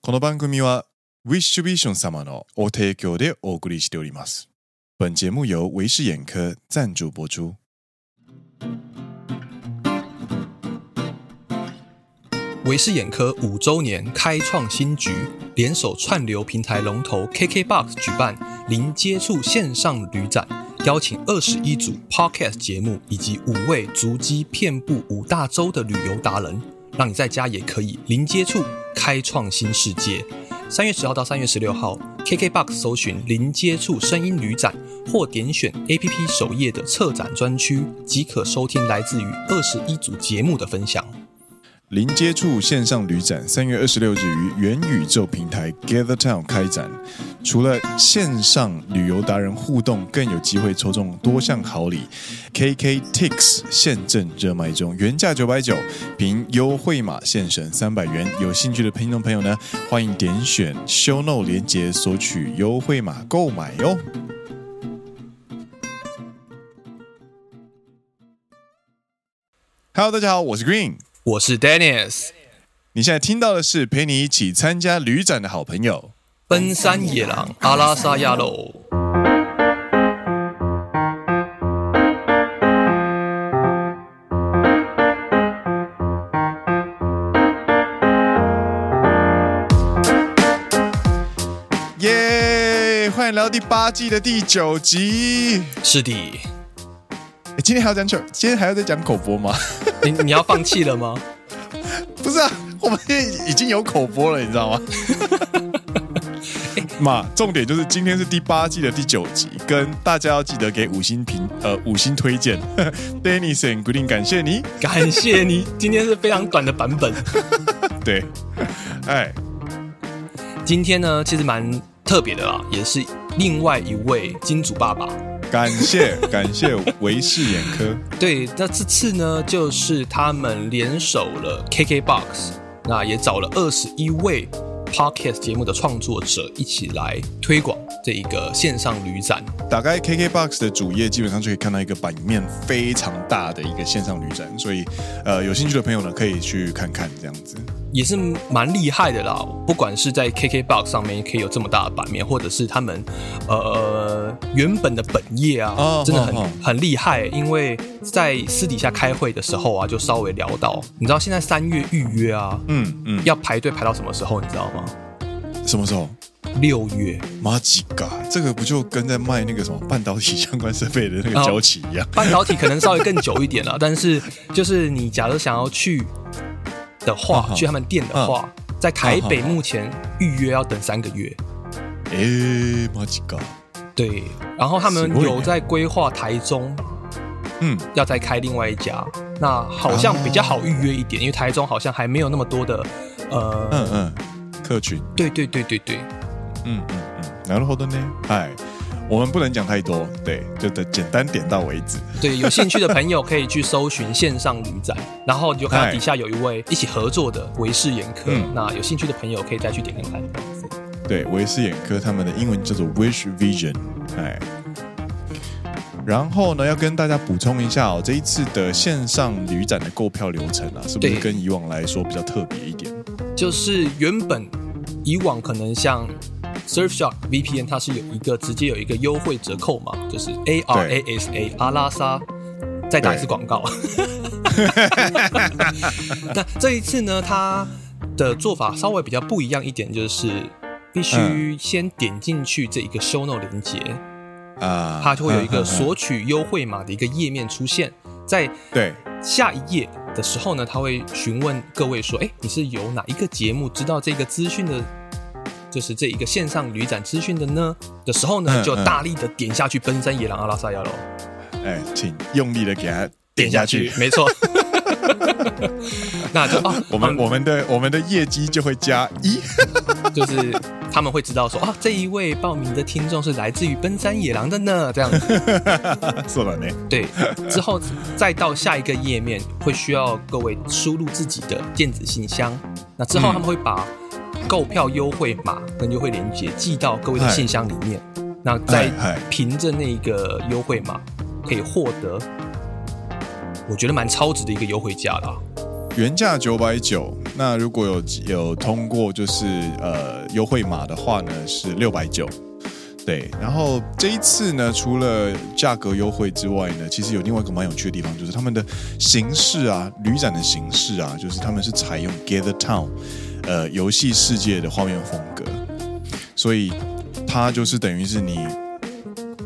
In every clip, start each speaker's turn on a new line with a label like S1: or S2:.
S1: この番组は Wish Vision 様のお提供でお送りしております。本节目由维视眼科赞助播出。
S2: 维视眼科五周年开创新局，联手串流平台龙头 KKBOX 举办零接触线上旅展，邀请二十一组 Podcast 节目以及五位足迹遍布五大洲的旅游达人，让你在家也可以零接触 开创新世界。三月十号到三月十六号，KKBOX 搜寻零接触声音旅展，或点选 APP 首页的策展专区，即可收听来自于二十一组节目的分享。
S1: 零接触线上旅展三月二十六日于元宇宙平台 Gather Town 开展。除了线上旅游达人互动，更有机会抽中多项好礼。KKTIX 现正热卖中，原价九百九，凭优惠码现省三百元。有兴趣的听众朋友呢，欢迎点选 Show Note 连结索取优惠码购买哟。Hello，大家好，我是 Green。
S2: 我是 Dennis，
S1: 你现在听到的是陪你一起参加旅展的好朋友——
S2: 奔山野狼阿拉萨亚喽。
S1: 耶！欢迎来到第八季的第九集。
S2: 是的。
S1: 今天还要讲口，今天还要再讲口播吗？
S2: 你你要放弃了吗？
S1: 不是啊，我们已经有口播了，你知道吗？嘛，重点就是今天是第八季的第九集，跟大家要记得给五星评，呃，五星推荐。Dennis and Green，感谢你，
S2: 感谢你。今天是非常短的版本。
S1: 对，哎，
S2: 今天呢，其实蛮特别的啦，也是另外一位金主爸爸。
S1: 感谢感谢维视眼科。
S2: 对，那这次呢，就是他们联手了 KKBOX，那也找了二十一位 Podcast 节目的创作者一起来推广这一个线上旅展。
S1: 打开 KKBOX 的主页，基本上就可以看到一个版面非常大的一个线上旅展，所以呃，有兴趣的朋友呢，可以去看看这样子。
S2: 也是蛮厉害的啦，不管是在 KKBOX 上面可以有这么大的版面，或者是他们呃原本的本业啊，哦、真的很、哦、很厉害。因为在私底下开会的时候啊，就稍微聊到，你知道现在三月预约啊，嗯嗯，要排队排到什么时候？你知道吗？
S1: 什么时候？
S2: 六月。妈
S1: 几个？这个不就跟在卖那个什么半导体相关设备的那个交期一样？
S2: 半导体可能稍微更久一点了，但是就是你假如想要去。的话，啊、去他们店的话，啊、在台北目前预约要等三个月。
S1: 诶、欸，马吉嘎。
S2: 对，然后他们有在规划台中，嗯，要再开另外一家，那好像比较好预约一点，啊、因为台中好像还没有那么多的，呃，嗯嗯，
S1: 客群。
S2: 对对对对对，
S1: 嗯嗯嗯，なるほどね。嗨。 我们不能讲太多，对，就得简单点到为止。
S2: 对，有兴趣的朋友可以去搜寻线上旅展，然后你就看到底下有一位一起合作的维视眼科。嗯、那有兴趣的朋友可以再去点看看。
S1: 对，维视眼科他们的英文叫做 Wish Vision，哎。然后呢，要跟大家补充一下哦，这一次的线上旅展的购票流程啊，是不是跟以往来说比较特别一点？
S2: 就是原本以往可能像。Surfshark VPN 它是有一个直接有一个优惠折扣嘛，就是 A R A S A 阿拉莎，再打一次广告。那这一次呢，它的做法稍微比较不一样一点，就是必须先点进去这一个 Show Note 连接。啊，它就会有一个索取优惠码的一个页面出现。在对。下一页的时候呢，他会询问各位说，哎，你是有哪一个节目知道这个资讯的？就是这一个线上旅展资讯的呢的时候呢，就大力的点下去，奔山野狼阿拉萨亚喽。
S1: 哎，请用力的给他点下去，
S2: 没错。那就啊，
S1: 我们我们的我们的业绩就会加一，
S2: 就是他们会知道说啊，这一位报名的听众是来自于奔山野狼的呢，这样子。
S1: 是了呢。
S2: 对，之后再到下一个页面，会需要各位输入自己的电子信箱，那之后他们会把。购票优惠码跟优惠链接寄到各位的信箱里面，那再凭着那个优惠码可以获得，我觉得蛮超值的一个优惠价啦。
S1: 原价九百九，那如果有有通过就是呃优惠码的话呢，是六百九。对，然后这一次呢，除了价格优惠之外呢，其实有另外一个蛮有趣的地方，就是他们的形式啊，旅展的形式啊，就是他们是采用 Gather Town，呃，游戏世界的画面风格，所以它就是等于是你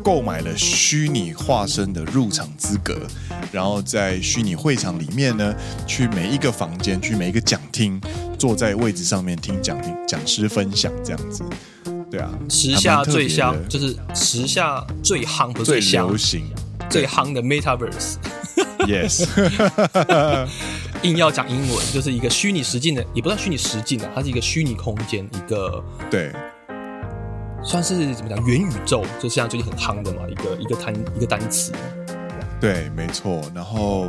S1: 购买了虚拟化身的入场资格，然后在虚拟会场里面呢，去每一个房间，去每一个讲厅，坐在位置上面听讲厅讲师分享这样子。对啊，
S2: 时下最香就是时下最夯不是最
S1: 流行、
S2: 最夯的 Metaverse。
S1: Yes，
S2: 硬要讲英文，就是一个虚拟实境的，也不算虚拟实境的，它是一个虚拟空间，一个
S1: 对，
S2: 算是怎么讲元宇宙，就现在最近很夯的嘛，一个一个单一个单词。
S1: 对，没错，然后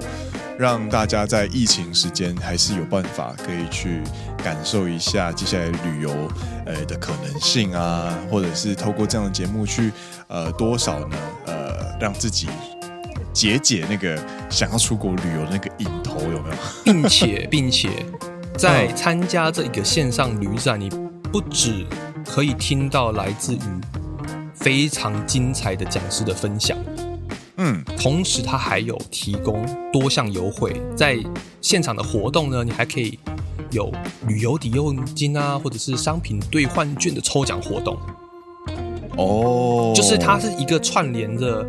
S1: 让大家在疫情时间还是有办法可以去感受一下接下来旅游呃的可能性啊，或者是透过这样的节目去呃多少呢呃让自己解解那个想要出国旅游的那个瘾头有没有？
S2: 并且 并且在参加这一个线上旅展，你不只可以听到来自于非常精彩的讲师的分享。
S1: 嗯，
S2: 同时它还有提供多项优惠，在现场的活动呢，你还可以有旅游抵用金啊，或者是商品兑换券的抽奖活动。
S1: 哦，
S2: 就是它是一个串联着，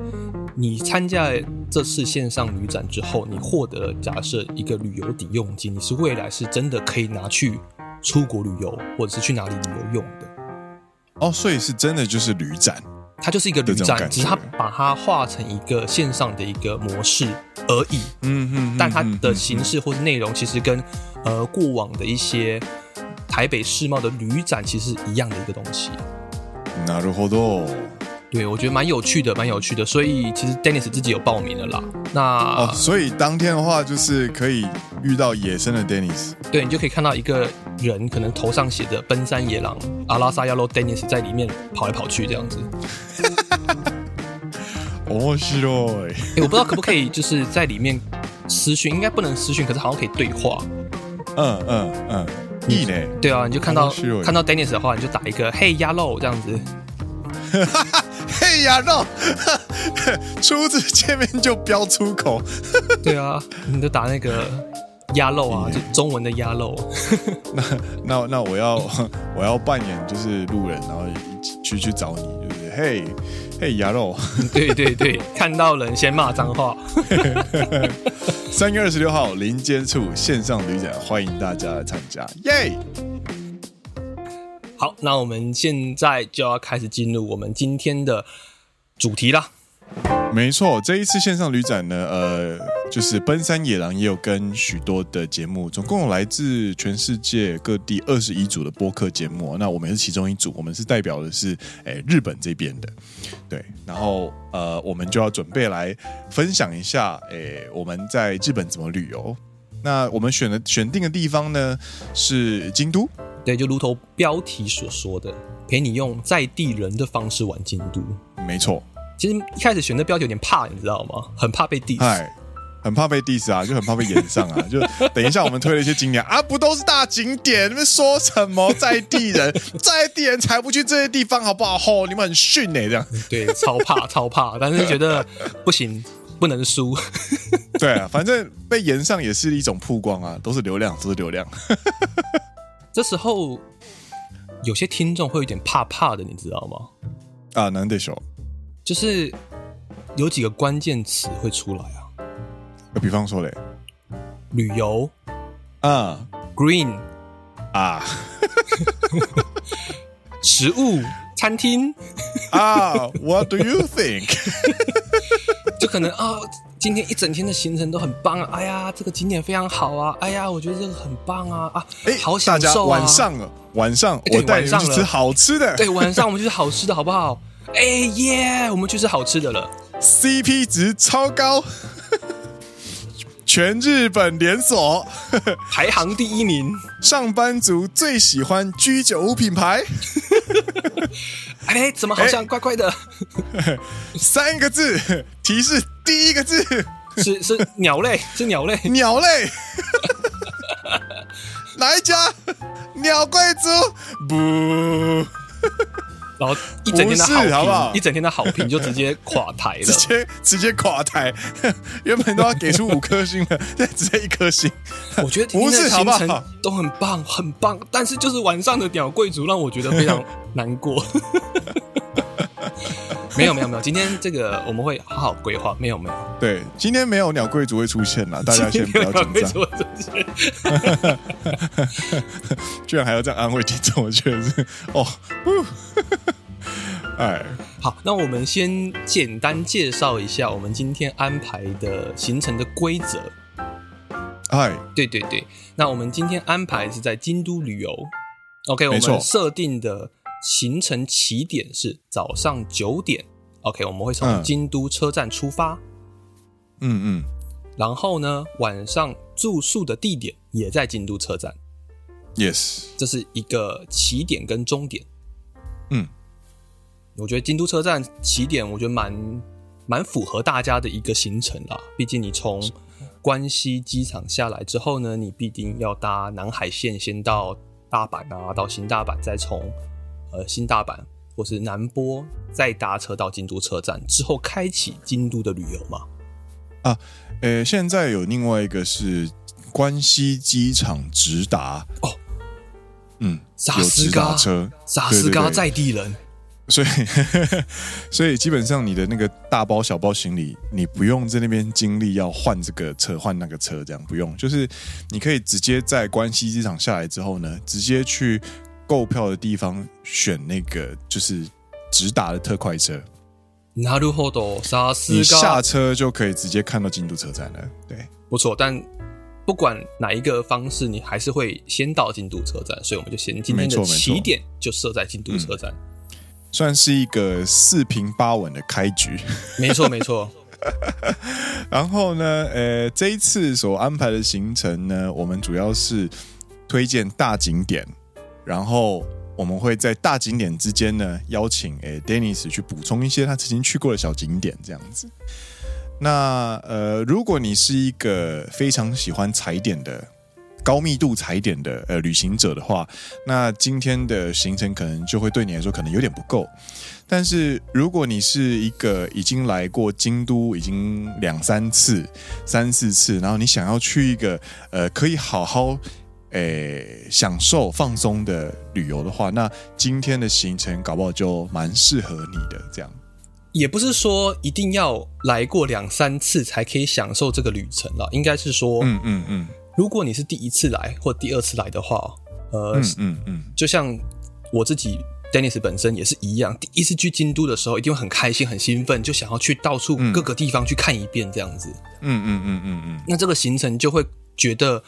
S2: 你参加这次线上旅展之后，你获得了假设一个旅游抵用金，你是未来是真的可以拿去出国旅游，或者是去哪里旅游用的。
S1: 哦，所以是真的就是旅展。
S2: 它就是一个旅展，只是它把它画成一个线上的一个模式而已。
S1: 嗯嗯，
S2: 但它的形式或是内容其实跟呃过往的一些台北世贸的旅展其实是一样的一个东西。
S1: なるほど。
S2: 对，我觉得蛮有趣的，蛮有趣的。所以其实 Dennis 自己有报名了啦。那
S1: 哦，所以当天的话就是可以遇到野生的 Dennis。
S2: 对，你就可以看到一个人，可能头上写着“奔山野狼阿拉萨亚罗 Dennis” 在里面跑来跑去这样子。
S1: 哦，是哦。
S2: 哎，我不知道可不可以就是在里面私讯，应该不能私讯，可是好像可以对话。
S1: 嗯嗯嗯，意呢？
S2: 对啊，你就看到看到 Dennis 的话，你就打一个“嘿鸭肉”这样子。
S1: 嘿呀肉，初次 见面就飙出口。
S2: 对啊，你就打那个鸭肉啊，就中文的鸭肉。
S1: 那那那我要我要扮演就是路人，然后去去找你，就是嘿嘿鸭肉。
S2: 对对对，看到人先骂脏话。
S1: 三月二十六号零接触线上旅展，欢迎大家来参加，耶！
S2: 好，那我们现在就要开始进入我们今天的主题啦。
S1: 没错，这一次线上旅展呢，呃，就是奔山野狼也有跟许多的节目，总共有来自全世界各地二十一组的播客节目。那我们也是其中一组，我们是代表的是诶日本这边的，对。然后呃，我们就要准备来分享一下，诶我们在日本怎么旅游。那我们选的选定的地方呢是京都。
S2: 对，就如同标题所说的，陪你用在地人的方式玩京都。
S1: 没错，
S2: 其实一开始选这标题有点怕，你知道吗？很怕被 diss，
S1: 哎，很怕被 diss 啊，就很怕被炎上啊。就等一下我们推了一些景点啊，不都是大景点？你们说什么在地人？在地人才不去这些地方，好不好？吼，你们很逊呢，这样。
S2: 对，超怕，超怕，但是觉得不行，不能输。
S1: 对啊，反正被延上也是一种曝光啊，都是流量，都是流量。
S2: 这时候有些听众会有点怕怕的，你知道吗？
S1: 啊，难得说，
S2: 就是有几个关键词会出来啊。
S1: 比方说嘞，
S2: 旅游
S1: 啊
S2: ，green
S1: 啊，
S2: 食物，餐厅
S1: 啊，What do you think？
S2: 就可能啊。今天一整天的行程都很棒啊！哎呀，这个景点非常好啊！哎呀，我觉得这个很棒啊！啊，哎，好享受啊！
S1: 晚上了，晚上我带你去吃好吃的。
S2: 对，晚上我们去吃好吃的，好不好？哎耶，我们去吃好吃的了
S1: ，CP 值超高，全日本连锁，
S2: 排行第一名，
S1: 上班族最喜欢居酒屋品牌。
S2: 哎，怎么好像怪怪的？
S1: 三个字提示。第一个字
S2: 是是鸟类，是鸟类，
S1: 鸟类。哪一家？鸟贵族？不。
S2: 然后一整天的好评，
S1: 好不好
S2: 一整天的好评就直接垮台了，
S1: 直接直接垮台。原本都要给出五颗星的，现在只剩一颗星。
S2: 我觉得今天的行程都很棒，很棒。但是就是晚上的鸟贵族让我觉得非常难过。没有没有没有，今天这个我们会好好规划。没有没有，
S1: 对，今天没有鸟贵族会出现了，大家先不要紧张。居然还要这样安慰听众，我觉得是哦。哎，
S2: 好，那我们先简单介绍一下我们今天安排的行程的规则。
S1: 哎，
S2: 对对对，那我们今天安排是在京都旅游。OK，我们设定的行程起点是早上九点。OK，我们会从京都车站出发。
S1: 嗯嗯，
S2: 然后呢，晚上住宿的地点也在京都车站。
S1: Yes，
S2: 这是一个起点跟终点。
S1: 嗯，
S2: 我觉得京都车站起点，我觉得蛮蛮符合大家的一个行程啦。毕竟你从关西机场下来之后呢，你必定要搭南海线，先到大阪啊，到新大阪，再从呃新大阪或是南波再搭车到京都车站，之后开启京都的旅游嘛。
S1: 啊，呃，现在有另外一个是关西机场直达
S2: 哦。
S1: 嗯，
S2: 有直达车，萨斯嘎在地人，
S1: 所以 所以基本上你的那个大包小包行李，你不用在那边经历要换这个车换那个车，这样不用，就是你可以直接在关西机场下来之后呢，直接去购票的地方选那个就是直达的特快车。
S2: なるほど，萨斯嘎，
S1: 你下车就可以直接看到京都车站了。对，
S2: 不错，但。不管哪一个方式，你还是会先到京都车站，所以我们就先今天的起点就设在京都车站，
S1: 嗯，算是一个四平八稳的开局。
S2: 没错，没错。
S1: 然后呢，呃，这一次所安排的行程呢，我们主要是推荐大景点， 然后我们会在大景点之间呢，邀请诶 Dennis 去补充一些他曾经去过的小景点，这样子。那呃，如果你是一个非常喜欢踩点的高密度踩点的呃旅行者的话，那今天的行程可能就会对你来说可能有点不够。但是如果你是一个已经来过京都已经两三次、三四次，然后你想要去一个呃可以好好诶、呃、享受放松的旅游的话，那今天的行程搞不好就蛮适合你的这样。
S2: 也不是说一定要来过两三次才可以享受这个旅程了，应该是说，
S1: 嗯嗯嗯，
S2: 如果你是第一次来或第二次来的话，呃，
S1: 嗯嗯嗯，
S2: 就像我自己，Dennis 本身也是一样，第一次去京都的时候，一定会很开心、很兴奋，就想要去到处各个地方去看一遍，这样子，
S1: 嗯嗯嗯嗯嗯，
S2: 那这个行程就会觉得。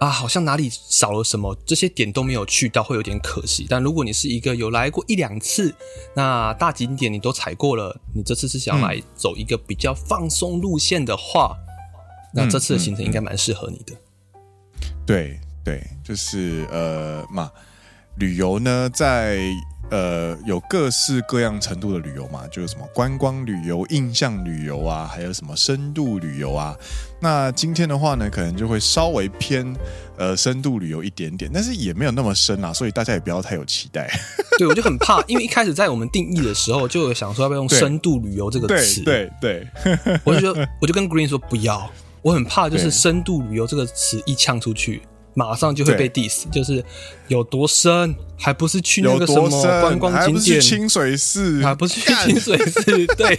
S2: 啊，好像哪里少了什么，这些点都没有去到，会有点可惜。但如果你是一个有来过一两次，那大景点你都踩过了，你这次是想来走一个比较放松路线的话，嗯、那这次的行程应该蛮适合你的。
S1: 对对，就是呃嘛，旅游呢在。呃，有各式各样程度的旅游嘛，就是什么观光旅游、印象旅游啊，还有什么深度旅游啊。那今天的话呢，可能就会稍微偏呃深度旅游一点点，但是也没有那么深啊，所以大家也不要太有期待。
S2: 对，我就很怕，因为一开始在我们定义的时候，就有想说要不要用深度旅游这个词。
S1: 对对，对对
S2: 我就说，我就跟 Green 说不要，我很怕就是深度旅游这个词一呛出去。马上就会被 diss，就是有多深，还不是去那个什么观光景点，还不是
S1: 清水寺，
S2: 还不是去清水寺，对。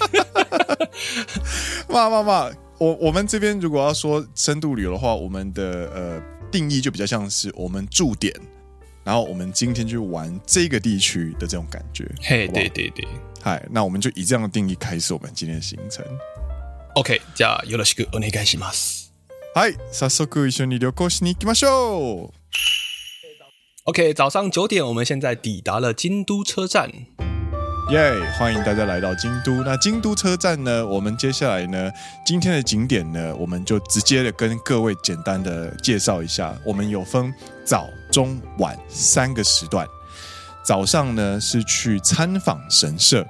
S1: 嘛嘛嘛，我我们这边如果要说深度旅游的话，我们的呃定义就比较像是我们驻点，然后我们今天就玩这个地区的这种感觉。
S2: 嘿，对对对，
S1: 嗨，那我们就以这样的定义开始我们今天的行程。
S2: OK，じゃあよろしくお愿いします。
S1: 嗨，早速一绪に旅行しに行きましょう。
S2: OK，早上九点，我们现在抵达了京都车站。
S1: 耶，yeah, 欢迎大家来到京都。那京都车站呢？我们接下来呢，今天的景点呢，我们就直接的跟各位简单的介绍一下。我们有分早、中、晚三个时段。早上呢是去参访神社，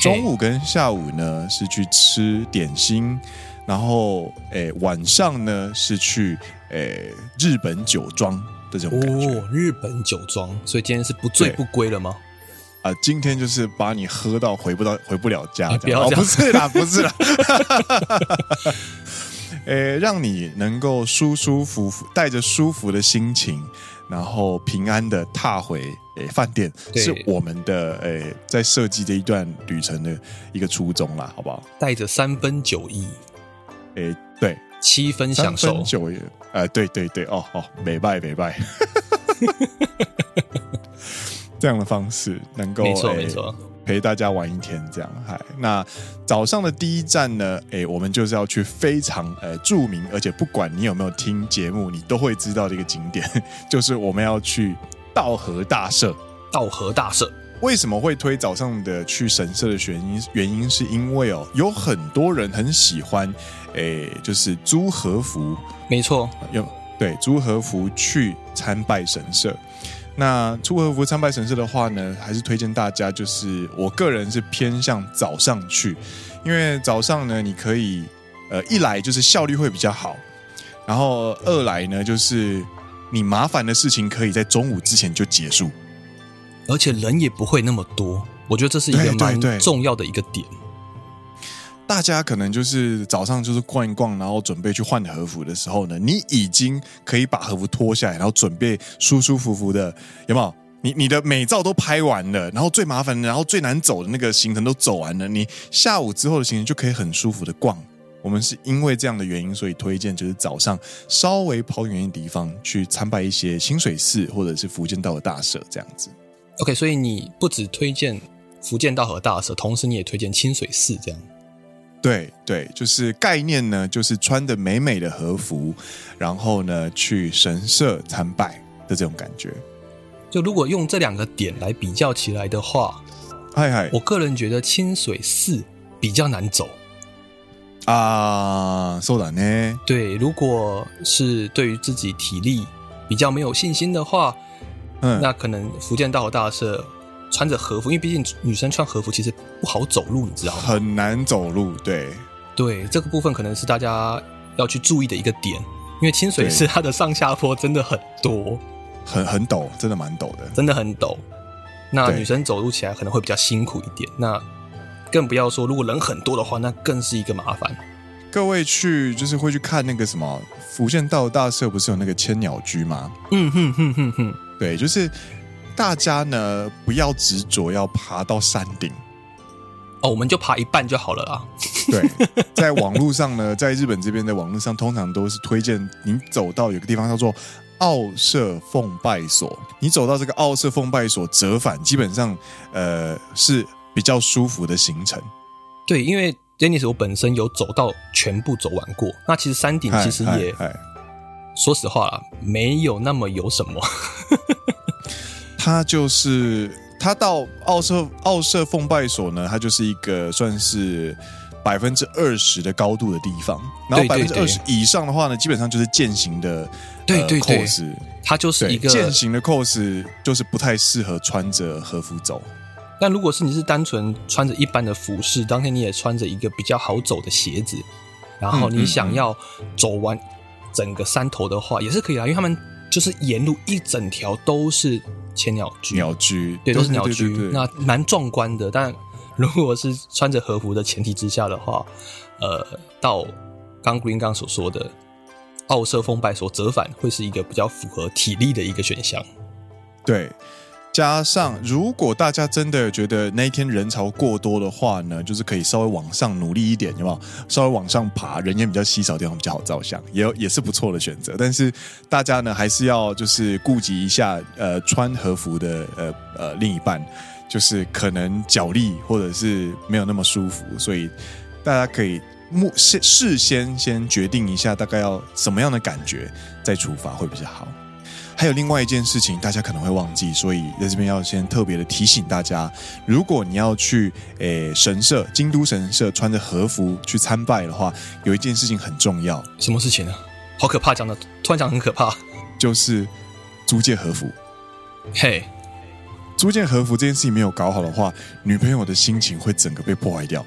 S1: 中午跟下午呢是去吃点心。 然后，诶，晚上呢是去诶日本酒庄的这种感觉。
S2: 哦，日本酒庄，所以今天是不醉不归了吗？
S1: 啊、呃，今天就是把你喝到回不到回不了家，
S2: 不要这样、
S1: 哦，不是啦，不是啦。诶，让你能够舒舒服服，带着舒服的心情，然后平安的踏回诶饭店，是我们的诶在设计这一段旅程的一个初衷啦，好不好？
S2: 带着三分酒意，
S1: 诶，对，
S2: 七分享受，
S1: 酒意，呃，对对对，哦哦，美拜美拜，这样的方式能够
S2: 没错没错。
S1: 陪大家玩一天，这样嗨。那早上的第一站呢？诶，我们就是要去非常呃著名，而且不管你有没有听节目，你都会知道的一个景点，就是我们要去稻荷大社。
S2: 稻荷大社
S1: 为什么会推早上的去神社的原因？原因是因为哦，有很多人很喜欢，诶，就是租和服。
S2: 没错，
S1: 有对租和服去参拜神社。那租和服参拜神社的话呢，还是推荐大家，就是我个人是偏向早上去，因为早上呢，你可以呃一来就是效率会比较好，然后二来呢，就是你麻烦的事情可以在中午之前就结束，
S2: 而且人也不会那么多，我觉得这是一个蛮重要的一个点。
S1: 大家可能就是早上就是逛一逛，然后准备去换和服的时候呢，你已经可以把和服脱下来，然后准备舒舒服服的，有没有？你你的美照都拍完了，然后最麻烦的，然后最难走的那个行程都走完了，你下午之后的行程就可以很舒服的逛。我们是因为这样的原因，所以推荐就是早上稍微跑远一点地方去参拜一些清水寺或者是福建道的大社这样子。
S2: OK，所以你不只推荐伏见稻荷大社，同时你也推荐清水寺这样。
S1: 对对，就是概念呢，就是穿的美美的和服，然后呢去神社参拜的这种感觉。
S2: 就如果用这两个点来比较起来的话，
S1: 嗨嗨，
S2: 我个人觉得清水寺比较难走
S1: 啊。そうだね。
S2: 对，如果是对于自己体力比较没有信心的话， 嗯，那可能福建大和大社。穿着和服，因为毕竟女生穿和服其实不好走路，你知道吗？
S1: 很难走路，对
S2: 对，这个部分可能是大家要去注意的一个点，因为清水寺它的上下坡真的很多，
S1: 很很陡，真的蛮陡的，
S2: 真的很陡。那女生走路起来可能会比较辛苦一点，那更不要说如果人很多的话，那更是一个麻烦。
S1: 各位去就是会去看那个什么福建道大社，不是有那个千鸟居吗？
S2: 嗯哼哼哼哼，
S1: 对，就是。大家呢，不要执着要爬到山顶
S2: 哦，我们就爬一半就好了啊。
S1: 对，在网络上呢，在日本这边的网络上，通常都是推荐你走到有个地方叫做奥社奉拜所，你走到这个奥社奉拜所折返，基本上呃是比较舒服的行程。
S2: 对，因为 Dennis 我本身有走到全部走完过，那其实山顶其实也，说实话啦，没有那么有什么。
S1: 它就是，它到奥瑟奥瑟奉拜所呢，它就是一个算是百分之二十的高度的地方，然后百分之二十以上的话呢，基本上就是健行的
S2: 对对对
S1: course，
S2: 它就是一个
S1: 健行的 course，就是不太适合穿着和服走。
S2: 但如果是你是单纯穿着一般的服饰，当天你也穿着一个比较好走的鞋子，然后你想要走完整个山头的话，也是可以啊，因为他们就是沿路一整条都是。千鸟居，
S1: 鸟居，
S2: 对，都是鸟居，那蛮壮观的。但如果是穿着和服的前提之下的话，呃，到刚 Green 刚所说的奥社奉拜所折返，会是一个比较符合体力的一个选项。
S1: 对。加上，如果大家真的觉得那一天人潮过多的话呢，就是可以稍微往上努力一点，有没有？稍微往上爬，人烟比较稀少的地方比较好照相，也也是不错的选择。但是大家呢，还是要就是顾及一下，呃，穿和服的呃呃另一半，就是可能脚力或者是没有那么舒服，所以大家可以目先事先先决定一下，大概要什么样的感觉再出发会比较好。还有另外一件事情，大家可能会忘记，所以在这边要先特别的提醒大家：如果你要去诶神社、京都神社穿着和服去参拜的话，有一件事情很重要。
S2: 什么事情呢？好可怕，讲的突然讲很可怕，
S1: 就是租借和服。
S2: 嘿，
S1: 租借和服这件事情没有搞好的话，女朋友的心情会整个被破坏掉。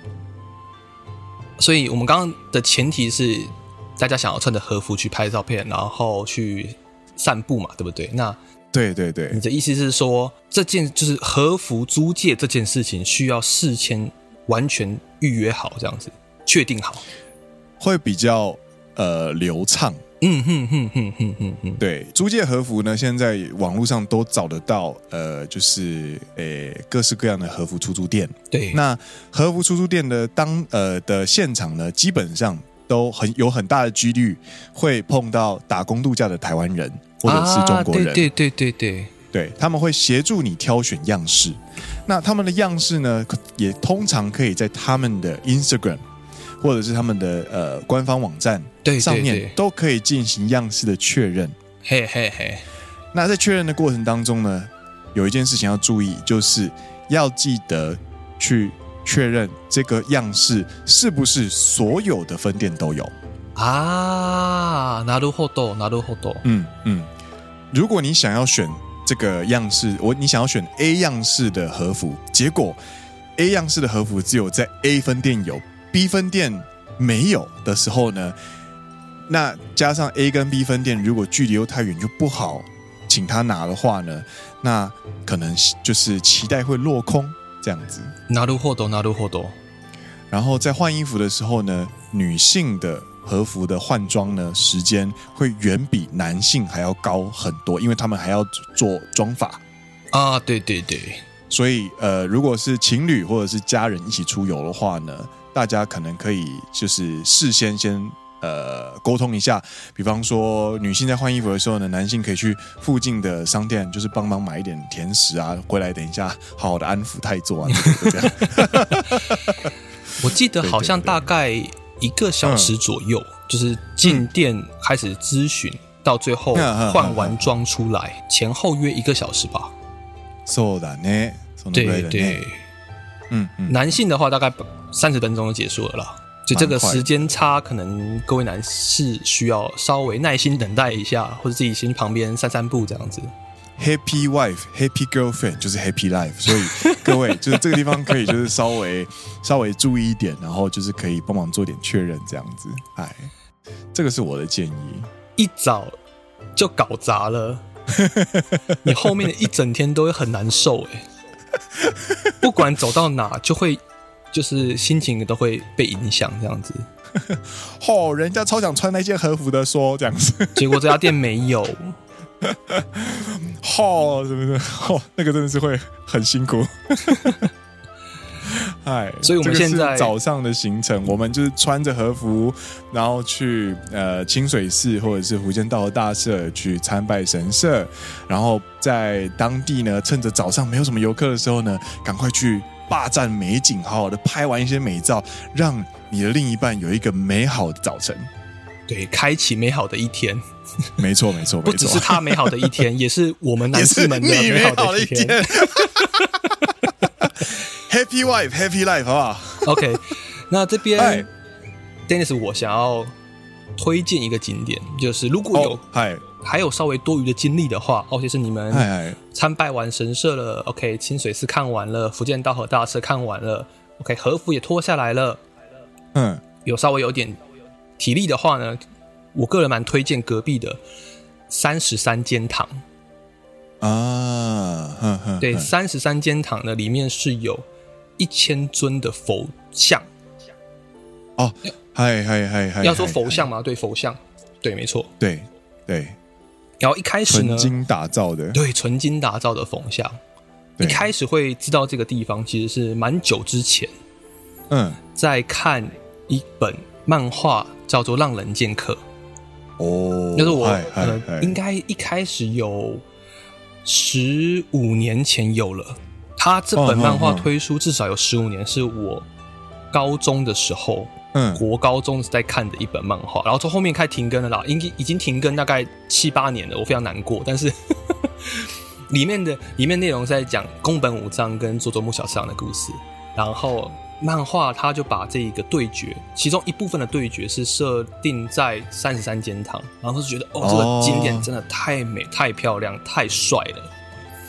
S2: 所以我们刚刚的前提是。大家想要穿着和服去拍照片，然后去散步嘛，对不对？那
S1: 对对对，
S2: 你的意思是说，这件就是和服租借这件事情，需要事先完全预约好，这样子确定好，
S1: 会比较呃流畅。
S2: 嗯哼哼哼哼哼哼，
S1: 对，租借和服呢，现在网络上都找得到，呃，就是诶各式各样的和服出租店。
S2: 对，
S1: 那和服出租店的当呃的现场呢，基本上都很有很大的几率会碰到打工度假的台湾人或者是中国人。
S2: 啊、对对对对对，
S1: 对，他们会协助你挑选样式。那他们的样式呢，也通常可以在他们的 Instagram。或者是他们的呃官方网站上面都可以进行样式的确认。
S2: 嘿嘿嘿。
S1: 那在确认的过程当中呢，有一件事情要注意，就是要记得去确认这个样式是不是所有的分店都有
S2: 啊。なるほど，なるほど。
S1: 嗯嗯，如果你想要选这个样式，我你想要选 A 样式的和服，结果 A 样式的和服只有在 A 分店有。B 分店没有的时候呢，那加上 A 跟 B 分店如果距离又太远，就不好请他拿的话呢，那可能就是期待会落空这样子。
S2: なるほど、なるほど。
S1: 然后在换衣服的时候呢，女性的 和服的换装呢，时间会远比男性还要高很多，因为他们还要做妆发。
S2: 啊，对对对。
S1: 所以呃，如果是情侣或者是家人一起出游的话呢，大家可能可以就是事先先呃沟通一下，比方说女性在换衣服的时候呢，男性可以去附近的商店，就是帮忙买一点甜食啊，回来等一下好好的安抚太座啊，这样。
S2: 我记得好像大概一个小时左右，就是进店开始咨询，到最后换完妆出来，前后约一个小时吧。
S1: そうだね。
S2: 对对。
S1: 嗯，嗯，
S2: 男性的话大概三十分钟就结束了啦，就这个时间差，可能各位男士需要稍微耐心等待一下，或者自己先去旁边散散步这样子。
S1: Happy wife, happy girlfriend，就是 happy life，所以 各位就是这个地方可以就是稍微稍微注意一点，然后就是可以帮忙做点确认这样子。哎，这个是我的建议。
S2: 一早就搞砸了，你后面的一整天都会很难受哎。不管走到哪，就会就是心情都会被影响，这样子。
S1: 哦，人家超想穿那件和服的，说这样子，
S2: 结果这家店没有。
S1: 哦，是不是？哦，那个真的是会很辛苦。哎，
S2: 所以我们现在
S1: 早上的行程，我们就是穿着和服，然后去呃清水寺或者是伏见稻荷大社去参拜神社，然后在当地呢，趁着早上没有什么游客的时候呢，赶快去霸占美景，好好的拍完一些美照，让你的另一半有一个美好的早晨。
S2: 对，开启美好的一天。
S1: 没错，没错，
S2: 不只是他美好的一天，也是我们男士们的美好的一天。
S1: Happy wife, happy life，好不好
S2: ？OK，那这边 Dennis，我想要推荐一个景点，就是如果有
S1: 嗨。
S2: 还有稍微多余的精力的话，尤其是你们参拜完神社了，OK，清水寺看完了，福建道和大社看完了，OK，和服也脱下来了，
S1: 嗯，
S2: 有稍微有点体力的话呢，我个人蛮推荐隔壁的三十三间堂
S1: 啊，哼哼，
S2: 对，三十三间堂呢里面是有。一千尊的佛像
S1: 哦，嗨嗨嗨嗨，
S2: 要说佛像吗？对，佛像，对，没错，
S1: 对对。
S2: 然后一开始呢，
S1: 纯金打造的，
S2: 对，纯金打造的佛像。一开始会知道这个地方，其实是蛮久之前，
S1: 嗯，在
S2: 看一本漫画叫做《浪人剑客》
S1: 哦，
S2: 就是我呃，应该一开始有十五年前有了。他这本漫画推出至少有十五年，是我高中的时候，嗯，国高中在看的一本漫画，然后从后面开始停更了啦，已经已经停更大概七八年了，我非常难过。但是 里面的里面内容是在讲宫本武藏跟佐佐木小次郎的故事，然后漫画他就把这一个对决，其中一部分的对决是设定在三十三间堂，然后就觉得哦，这个景点真的太美、太漂亮、太帅了，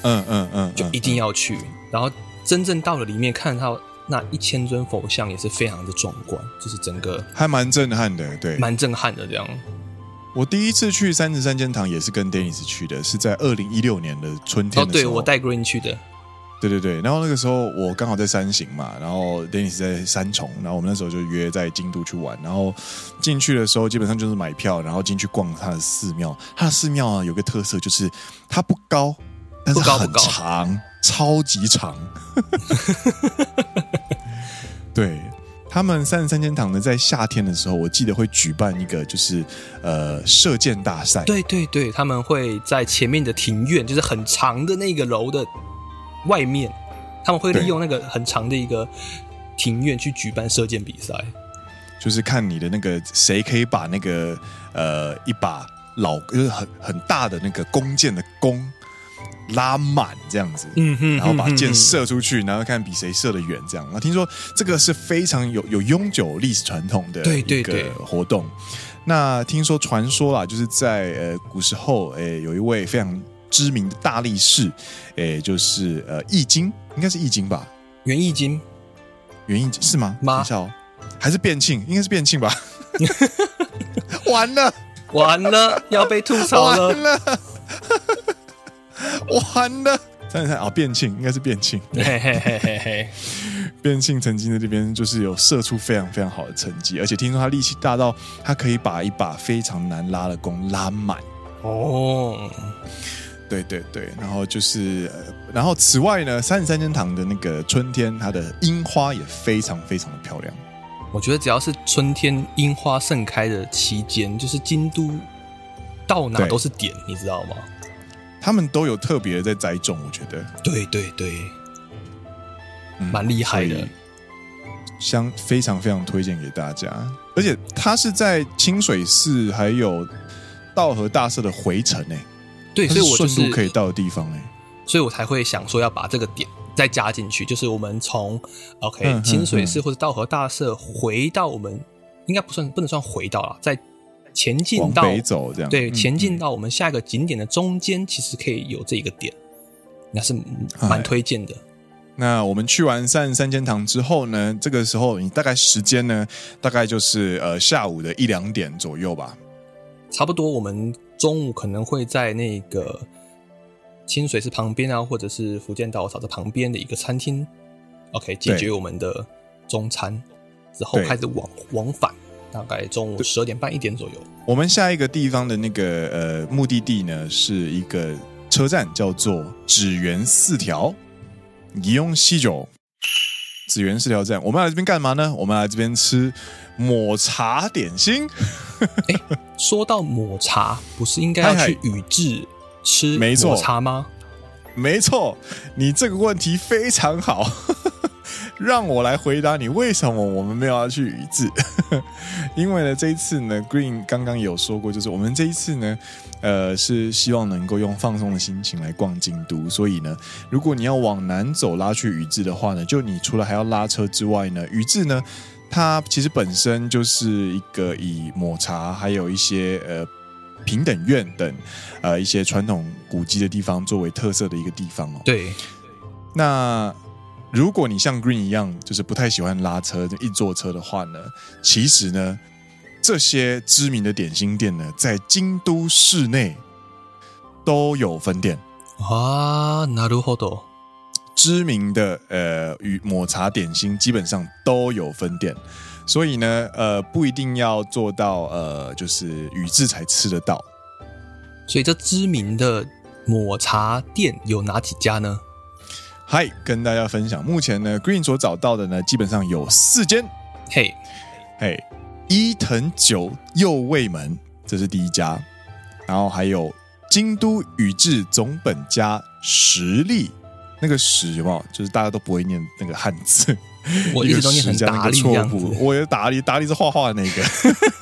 S1: 嗯嗯嗯，
S2: 就一定要去。然后真正到了里面，看到那一千尊佛像也是非常的壮观，就是整个
S1: 还蛮震撼的，对，
S2: 蛮震撼的这样。
S1: 我第一次去三十三间堂也是跟 Dennis 去的，是在二零一六年的春天的时候。
S2: 哦，对，我带 Green 去的。
S1: 对对对，然后那个时候我刚好在山形嘛，然后 Dennis 在三重，然后我们那时候就约在京都去玩。然后进去的时候基本上就是买票，然后进去逛他的寺庙。他的寺庙啊有个特色就是它不高，但是很长，不高不高超级长。对。他们三十三间堂呢，在夏天的时候，我记得会举办一个，就是呃射箭大赛。
S2: 对对对，他们会在前面的庭院，就是很长的那个楼的外面，他们会利用那个很长的一个庭院去举办射箭比赛。
S1: 就是看你的那个谁可以把那个呃一把老就是很很大的那个弓箭的弓。拉满这样子，嗯哼，然后把箭射出去，然后看比谁射得远，这样。那听说这个是非常有有悠久历史传统的一个活动。对对对。那听说传说啦，就是在呃古时候，诶有一位非常知名的大力士，诶就是呃易经，应该是易经吧？
S2: 袁易经，
S1: 袁易经是吗？吗？还是卞庆？应该是卞庆吧？完了，
S2: 完了，要被吐槽了。完 了
S1: 完了，三十三啊，卞庆应该是卞庆，嘿嘿嘿嘿嘿，卞庆曾经在这边就是有射出非常非常好的成绩，而且听说他力气大到他可以把一把非常难拉的弓拉满哦。对对对，然后就是，然后此外呢，三十三间堂的那个春天，它的樱花也非常非常的漂亮。
S2: 我觉得只要是春天樱花盛开的期间，就是京都到哪都是点，你知道吗？
S1: 他们都有特别的在栽种，我觉得。
S2: 对对对，蛮厉害的，
S1: 相非常非常推荐给大家。而且它是在清水寺还有道和大社的回程诶，
S2: 对，所以我
S1: 顺路可以到的地方诶，
S2: 所以我才会想说要把这个点再加进去，就是我们从 OK 清水寺或者稻荷大社回到我们应该不算不能算回到了，在。前进到
S1: 北走这样，
S2: 对，前进到我们下一个景点的中间，其实可以有这一个点，那是蛮推荐的。
S1: 那我们去完三十三间堂之后呢，这个时候你大概时间呢，大概就是呃下午的一两点左右吧，
S2: 差不多。我们中午可能会在那个清水寺旁边啊，或者是伏见稻草的旁边的一个餐厅，OK，解决我们的中餐之后开始往往返。大概中午十二点半一点左右，
S1: 我们下一个地方的那个呃目的地呢，是一个车站，叫做紫园四条。宜用西酒，紫园四条站，我们来这边干嘛呢？我们来这边吃抹茶点心。
S2: 欸、说到抹茶，不是应该要去宇治吃抹茶吗？
S1: 没错，你这个问题非常好。让我来回答你，为什么我们没有要去宇治？因为呢，这一次呢，Green 刚刚有说过，就是我们这一次呢，呃，是希望能够用放松的心情来逛京都。所以呢，如果你要往南走拉去宇治的话呢，就你除了还要拉车之外呢，宇治呢，它其实本身就是一个以抹茶还有一些呃平等院等呃一些传统古迹的地方作为特色的一个地方哦。
S2: 对，
S1: 那。如果你像 Green 一样，就是不太喜欢拉车，就一坐车的话呢，其实呢，这些知名的点心店呢，在京都市内都有分店
S2: 啊。なるほど。
S1: 知名的呃与抹茶点心基本上都有分店，所以呢，呃，不一定要做到呃，就是宇治才吃得到。
S2: 所以这知名的抹茶店有哪几家呢？
S1: 嗨，跟大家分享，目前呢，Green 所找到的呢，基本上有四间。
S2: 嘿，
S1: 嘿，伊藤久右卫门，这是第一家，然后还有京都宇治总本家实力，那个实有没有？就是大家都不会念那个汉字，
S2: 我一直都念成达利这样子。
S1: 我有达利，达利是画画的那个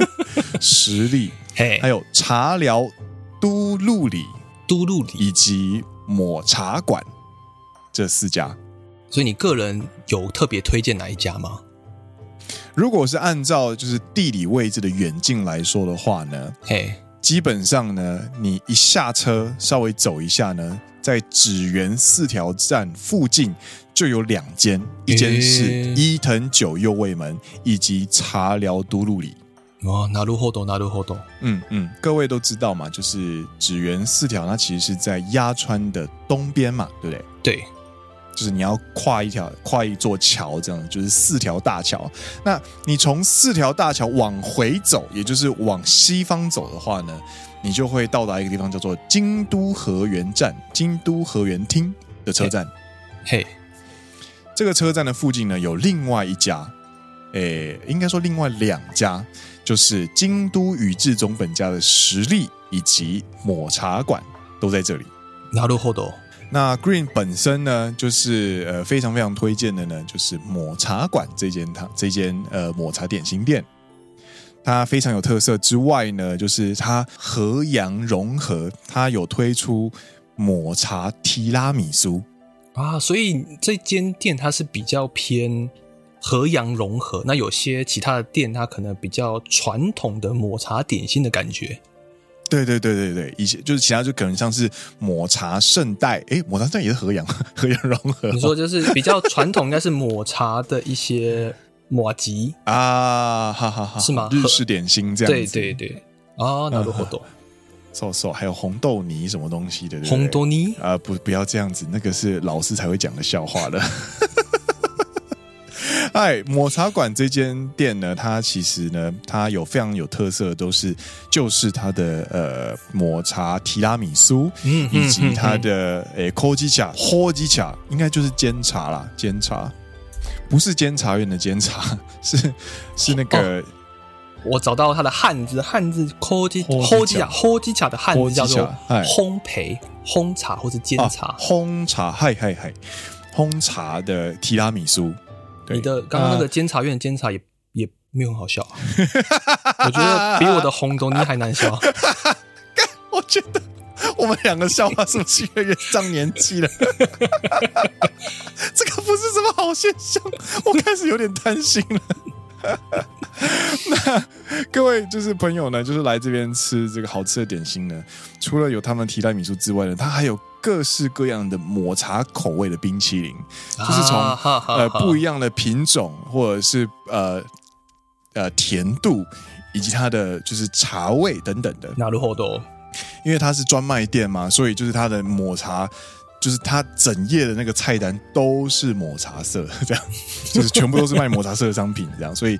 S1: 实力。嘿，还有茶寮都路里，
S2: 都路里
S1: 以及抹茶馆。这四家，
S2: 所以你个人有特别推荐哪一家吗？
S1: 如果是按照就是地理位置的远近来说的话呢，嘿，基本上呢，你一下车稍微走一下呢，在指原四条站附近就有两间，一间是伊藤久右卫门以及茶寮都路里。
S2: 哦，なるほど，なるほど。
S1: 嗯嗯，各位都知道嘛，就是指原四条，它其实是在鸭川的东边嘛，对不对？
S2: 对。
S1: 就是你要跨一条跨一座桥，这样就是四条大桥。那你从四条大桥往回走，也就是往西方走的话呢，你就会到达一个地方，叫做京都河原站、京都河原町的车站。
S2: 嘿，
S1: 这个车站的附近呢，有另外一家，诶，应该说另外两家，就是京都宇治总本家的食力以及抹茶馆都在这里。
S2: なるほど。
S1: 那 Green 本身呢，就是呃非常非常推荐的呢，就是抹茶馆这间它这间呃抹茶点心店，它非常有特色之外呢，就是它和洋融合，它有推出抹茶提拉米苏
S2: 啊，所以这间店它是比较偏和洋融合，那有些其他的店它可能比较传统的抹茶点心的感觉。
S1: 对对对对对，一些就是其他就可能像是抹茶圣代，哎，抹茶圣代也是河洋河洋融合。
S2: 你说就是比较传统，应该是抹茶的一些抹吉
S1: 啊，哈哈哈，是吗？日式点心这样子。
S2: 对对对，啊，那个活动，
S1: 瘦瘦，还有红豆泥什么东西的？
S2: 红豆泥
S1: 啊，不不要这样子，那个是老师才会讲的笑话了。哎，抹茶馆这间店呢，它其实呢，它有非常有特色的，都是就是它的呃抹茶提拉米苏，嗯，以及它的诶科基茶、科技茶，应该就是煎茶啦，煎茶，不是监察院的监察，是是那个，哦、
S2: 我找到它的汉字，汉字科基科基茶，科基茶的汉字叫做烘焙烘茶或者煎茶，
S1: 烘茶，嗨嗨嗨，烘茶的提拉米苏。
S2: 你的刚刚那个监察院监察也、呃、也没有很好笑，我觉得比我的红豆泥还难笑。
S1: 我觉得我们两个笑话是不是越来越上年纪了？这个不是什么好现象，我开始有点担心了。那各位就是朋友呢，就是来这边吃这个好吃的点心呢，除了有他们提拉米苏之外呢，它还有。各式各样的抹茶口味的冰淇淋，就是从呃不一样的品种，或者是呃呃甜度，以及它的就是茶味等等的。
S2: なるほど。
S1: 因为它是专卖店嘛，所以就是它的抹茶， 就是它整页的那个菜单都是抹茶色，这样就是全部都是卖抹茶色的商品，这样。所以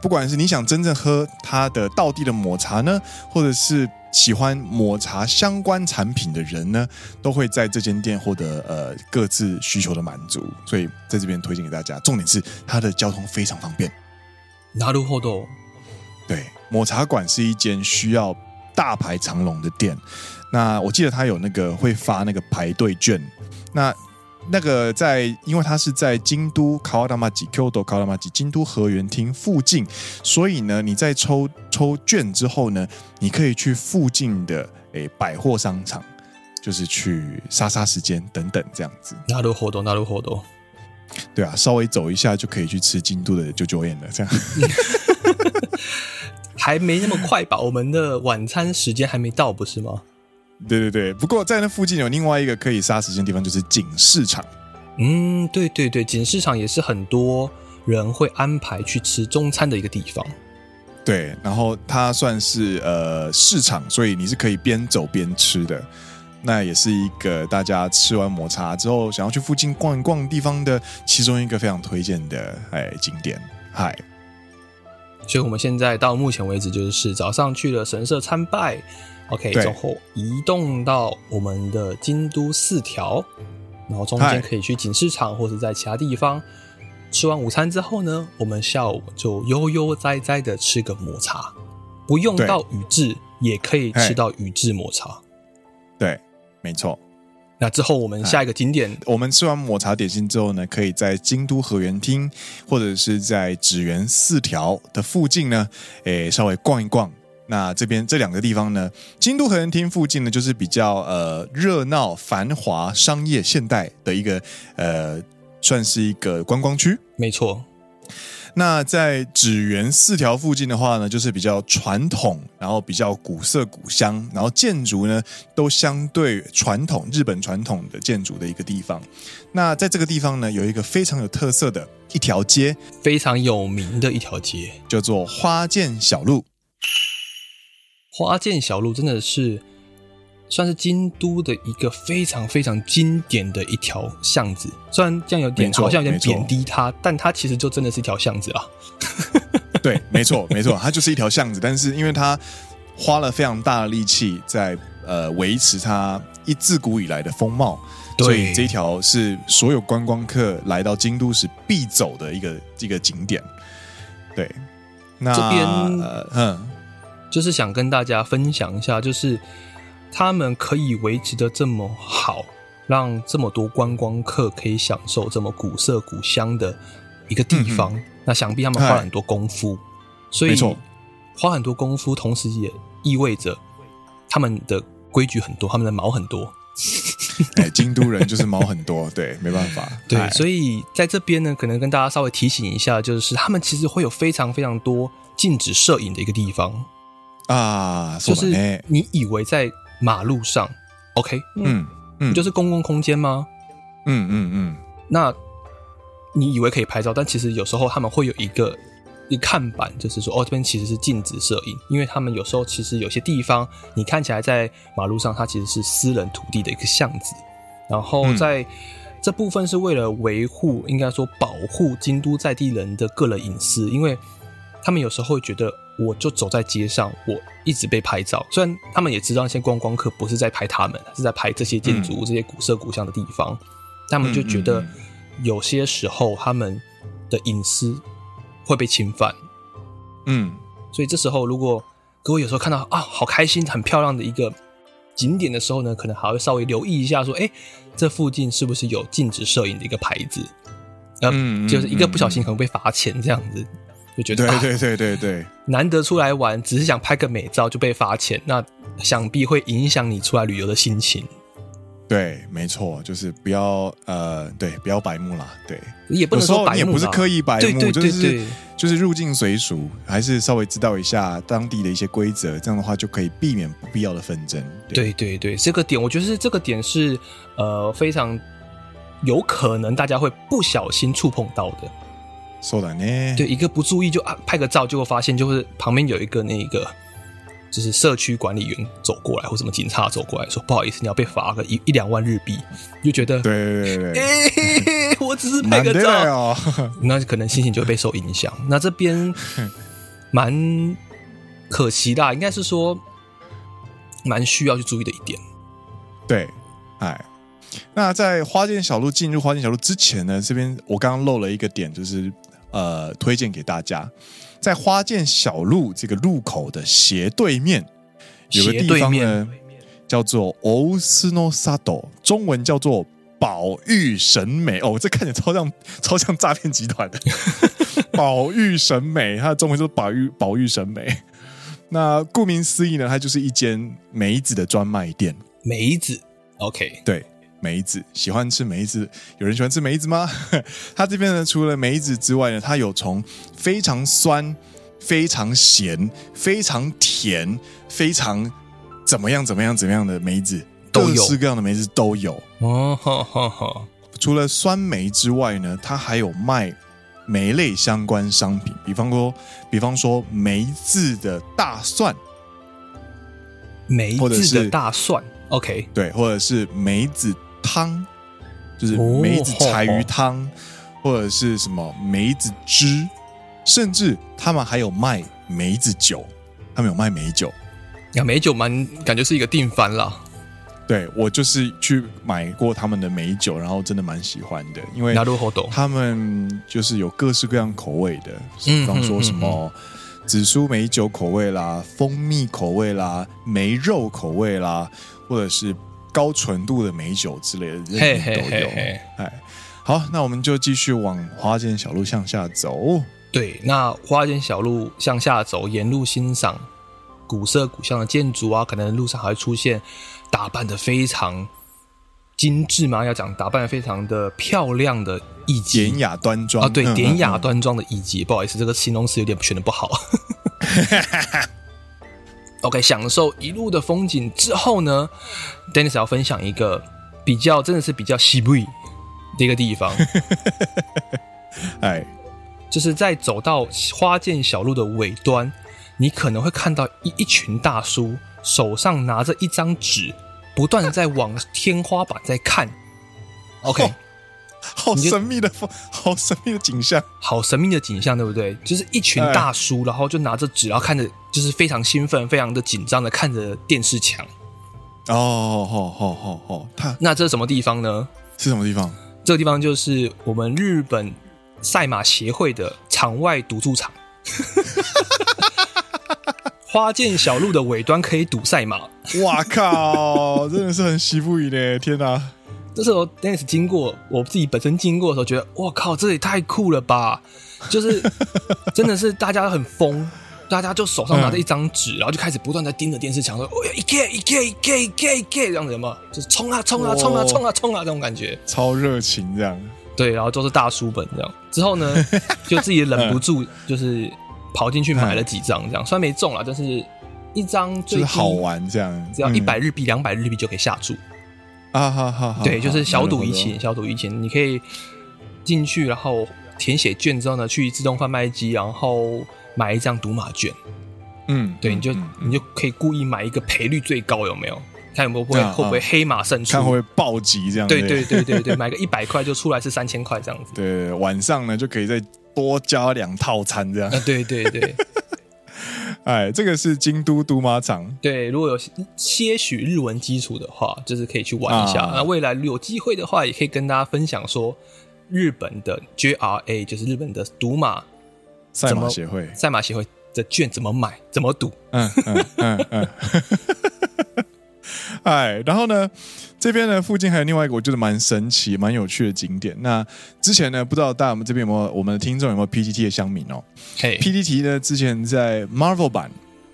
S1: 不管是你想真正喝它的道地的抹茶呢，或者是。喜欢抹茶相关产品的人呢，都会在这间店获得呃各自需求的满足，所以在这边推荐给大家。重点是它的交通非常方便。
S2: なるほど。
S1: 对，抹茶馆是一间需要大排长龙的店。 那我记得他有那个会发那个排队券。那那个在，因为它是在京都川玉町、京都川玉町、京都河原町附近，所以呢，你在抽抽券之后呢，你可以去附近的诶百货商场，就是去杀杀时间等等这样子。
S2: なるほど，なるほど。
S1: 对啊，稍微走一下就可以去吃京都的九九宴了，这样。
S2: 还没那么快吧？我们的晚餐时间还没到，不是吗？
S1: 对对对，不过在那附近有另外一个可以杀时间的地方，就是锦市场。
S2: 嗯，对对对，锦市场也是很多人会安排去吃中餐的一个地方。
S1: 对，然后它算是呃市场，所以你是可以边走边吃的。那也是一个大家吃完抹茶之后想要去附近逛一逛地方的其中一个非常推荐的哎景点。嗨，
S2: 所以我们现在到目前为止就是早上去了神社参拜。OK，之后移动到我们的京都四条，然后中间可以去锦市场或者在其他地方吃完午餐之后呢，我们下午就悠悠哉哉的吃个抹茶，不用到宇治也可以吃到宇治抹茶。
S1: 对，没错。
S2: 那之后我们下一个景点，
S1: 我们吃完抹茶点心之后呢，可以在京都和园厅或者是在指原四条的附近呢，诶，稍微逛一逛。那这边这两个地方呢，京都和园厅附近呢，就是比较呃热闹、繁华、商业、现代的一个呃，算是一个观光区。
S2: 没错。
S1: 那在纸园四条附近的话呢，就是比较传统，然后比较古色古香，然后建筑呢都相对传统，日本传统的建筑的一个地方。那在这个地方呢，有一个非常有特色的一条街，
S2: 非常有名的一条街，
S1: 叫做花见小路。
S2: 花见小路真的是算是京都的一个非常非常经典的一条巷子，虽然这样有点好像有点贬低它，但它其实就真的是一条巷子啊。
S1: 对，没错，没错，它就是一条巷子，但是因为它花了非常大的力气在呃维持它一自古以来的风貌，所以这一条是所有观光客来到京都时必走的一个一个景点。对，那
S2: 这边
S1: 呃嗯。
S2: 就是想跟大家分享一下，就是他们可以维持的这么好，让这么多观光客可以享受这么古色古香的一个地方。嗯、那想必他们花了很多功夫，所以花很多功夫，同时也意味着他们的规矩很多，他们的毛很多。
S1: 哎，京都人就是毛很多，对，没办法。
S2: 对，所以在这边呢，可能跟大家稍微提醒一下，就是他们其实会有非常非常多禁止摄影的一个地方。
S1: 啊，
S2: 就是你以为在马路上，OK，嗯嗯，不就是公共空间吗？
S1: 嗯嗯嗯。
S2: 那你以为可以拍照，但其实有时候他们会有一个一个看板，就是说哦，这边其实是禁止摄影，因为他们有时候其实有些地方你看起来在马路上，它其实是私人土地的一个巷子，然后在这部分是为了维护，应该说保护京都在地人的个人隐私，因为他们有时候会觉得。我就走在街上，我一直被拍照。虽然他们也知道那些观光客不是在拍他们，是在拍这些建筑、嗯、这些古色古香的地方，他们就觉得有些时候他们的隐私会被侵犯。
S1: 嗯，
S2: 所以这时候如果各位有时候看到啊，好开心、很漂亮的一个景点的时候呢，可能还会稍微留意一下，说，哎，这附近是不是有禁止摄影的一个牌子？嗯，就是一个不小心可能被罚钱这样子。就觉得
S1: 对对对对对，
S2: 难得出来玩，只是想拍个美照就被罚钱，那想必会影响你出来旅游的心情。
S1: 对，没错，就是不要呃，对，不要白目啦。对，
S2: 也不能说白
S1: 也不是刻意白目，
S2: 对对对对，
S1: 就是就是入境随俗，还是稍微知道一下当地的一些规则，这样的话就可以避免不必要的纷争。
S2: 对对对，对，这个点我觉得是这个点是呃非常有可能大家会不小心触碰到的。
S1: 说的呢？
S2: 对，一个不注意就啊拍个照，结果发现就是旁边有一个那个就是社区管理员走过来，或什么警察走过来说不好意思，你要被罚个一一两万日币，就觉得
S1: 对对对对，
S2: 欸、我只是拍个照，哦、那可能心情就会被受影响。那这边 蛮可惜的，应该是说蛮需要去注意的一点。
S1: 对，哎。那在花见小路进入花见小路之前呢，这边我刚刚漏了一个点，就是。呃，推荐给大家，在花见小路这个路口的斜对面，有个地方呢，叫做 o s n o s a d o，中文叫做宝玉审美。哦，这看起来超像超像诈骗集团的 宝玉审美，它的中文就是宝玉宝玉审美。那顾名思义呢，它就是一间梅子的专卖店。
S2: 梅子，OK，
S1: 对。梅子，喜欢吃梅子，有人喜欢吃梅子吗？它这边呢，除了梅子之外呢，它有从非常酸、非常咸、非常甜、非常怎么样、怎么样、怎么样的梅子，都有，各式各样的梅子都有。除了酸梅之外呢，它还有卖梅类相关商品，比方说，比方说梅子的大蒜，
S2: 梅子的大蒜，OK，
S1: 对，或者是梅子。汤就是梅子柴鱼汤，哦、或者是什么梅子汁，甚至他们还有卖梅子酒，他们有卖梅酒。
S2: 呀，梅酒蛮感觉是一个定番啦。
S1: 对，我就是去买过他们的梅酒，然后真的蛮喜欢的，因为他们就是有各式各样口味的，比方说什么紫苏梅酒口味啦、蜂蜜口味啦、梅肉口味啦，或者是。高纯度的美酒之类的，这些都有。哎，好，那我们就继续往花间小路向下走。
S2: 对，那花间小路向下走，沿路欣赏古色古香的建筑啊，可能路上还会出现打扮的非常精致嘛，要讲打扮的非常的漂亮的艺妓，
S1: 典雅端庄
S2: 啊，对，
S1: 嗯、
S2: 典雅端庄的艺妓。不好意思，这个形容词有点选的不好。OK，享受一路的风景之后呢，Dennis 要分享一个比较真的是比较西部的一个地方。
S1: 哎，
S2: 就是在走到花见小路的尾端，你可能会看到一一群大叔手上拿着一张纸，不断的在往天花板在看。OK。
S1: 哦好神秘的风，好神秘的景象，
S2: 好神秘的景象，对不对？就是一群大叔，哎、然后就拿着纸，然后看着，就是非常兴奋、非常的紧张的看着电视墙。
S1: 哦，好好好好，他
S2: 那这是什么地方呢？
S1: 是什么地方？
S2: 这个地方就是我们日本赛马协会的场外赌注场。花见小路的尾端可以赌赛马。
S1: 哇靠，真的是很西部语呢！天哪！
S2: 这时候，Dennis 经过，我自己本身经过的时候，觉得哇靠，这也太酷了吧！就是 真的是大家很疯，大家就手上拿着一张纸，嗯、然后就开始不断在盯着电视墙说：“哦呀，一 K 一 K 一 K 一 K 一 K 这样子嘛，就是冲啊冲啊冲啊冲啊冲啊这种感觉，
S1: 超热情这样。
S2: 对，然后都是大书本这样。之后呢，就自己忍不住，就是跑进去买了几张这样，虽然没中了，但是一张就是
S1: 好玩这样，
S2: 只要一百日币、两百日币就可以下注。
S1: 啊，好好好，
S2: 对，就是小赌怡情，小赌怡情，你可以进去，然后填写卷之后呢，去自动贩卖机，然后买一张赌马券。
S1: 嗯，
S2: 对，你就、嗯、你就可以故意买一个赔率最高，有没有？看有没有会、啊、会不会黑马胜出，
S1: 看会不会暴击这样。
S2: 对对对对对，买个一百块就出来是三千块这样子。
S1: 对，晚上呢就可以再多加两套餐这样。
S2: 啊，对对对。
S1: 哎，这个是京都赌马场。
S2: 对，如果有些许日文基础的话，就是可以去玩一下。啊、那未来有机会的话，也可以跟大家分享说，日本的 JRA 就是日本的赌马
S1: 赛马协会，
S2: 赛马协会的券怎么买，怎么赌？
S1: 嗯嗯嗯嗯。哎，然后呢？这边呢，附近还有另外一个我觉得蛮神奇、蛮有趣的景点。那之前呢，不知道大家我们这边有没有我们的听众有没有 PTT 的乡民哦
S2: ？Hey.
S1: PTT 呢，之前在 Marvel 版、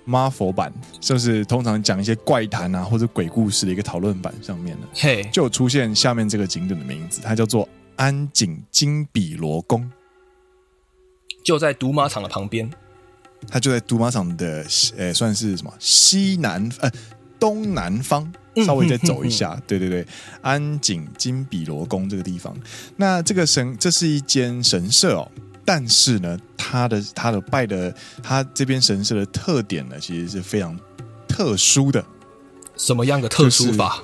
S1: Marvel 版，就是通常讲一些怪谈啊或者鬼故事的一个讨论版上面呢
S2: ，Hey.
S1: 就有出现下面这个景点的名字，它叫做安井金比罗宫，
S2: 就在赌马场的旁边。
S1: 它就在赌马场的呃，算是什么西南呃。东南方稍微再走一下，对对对，安井金比罗宫这个地方，那这个神这是一间神社哦，但是呢，它的它的拜的它这边神社的特点呢，其实是非常特殊的。
S2: 什么样的特殊法？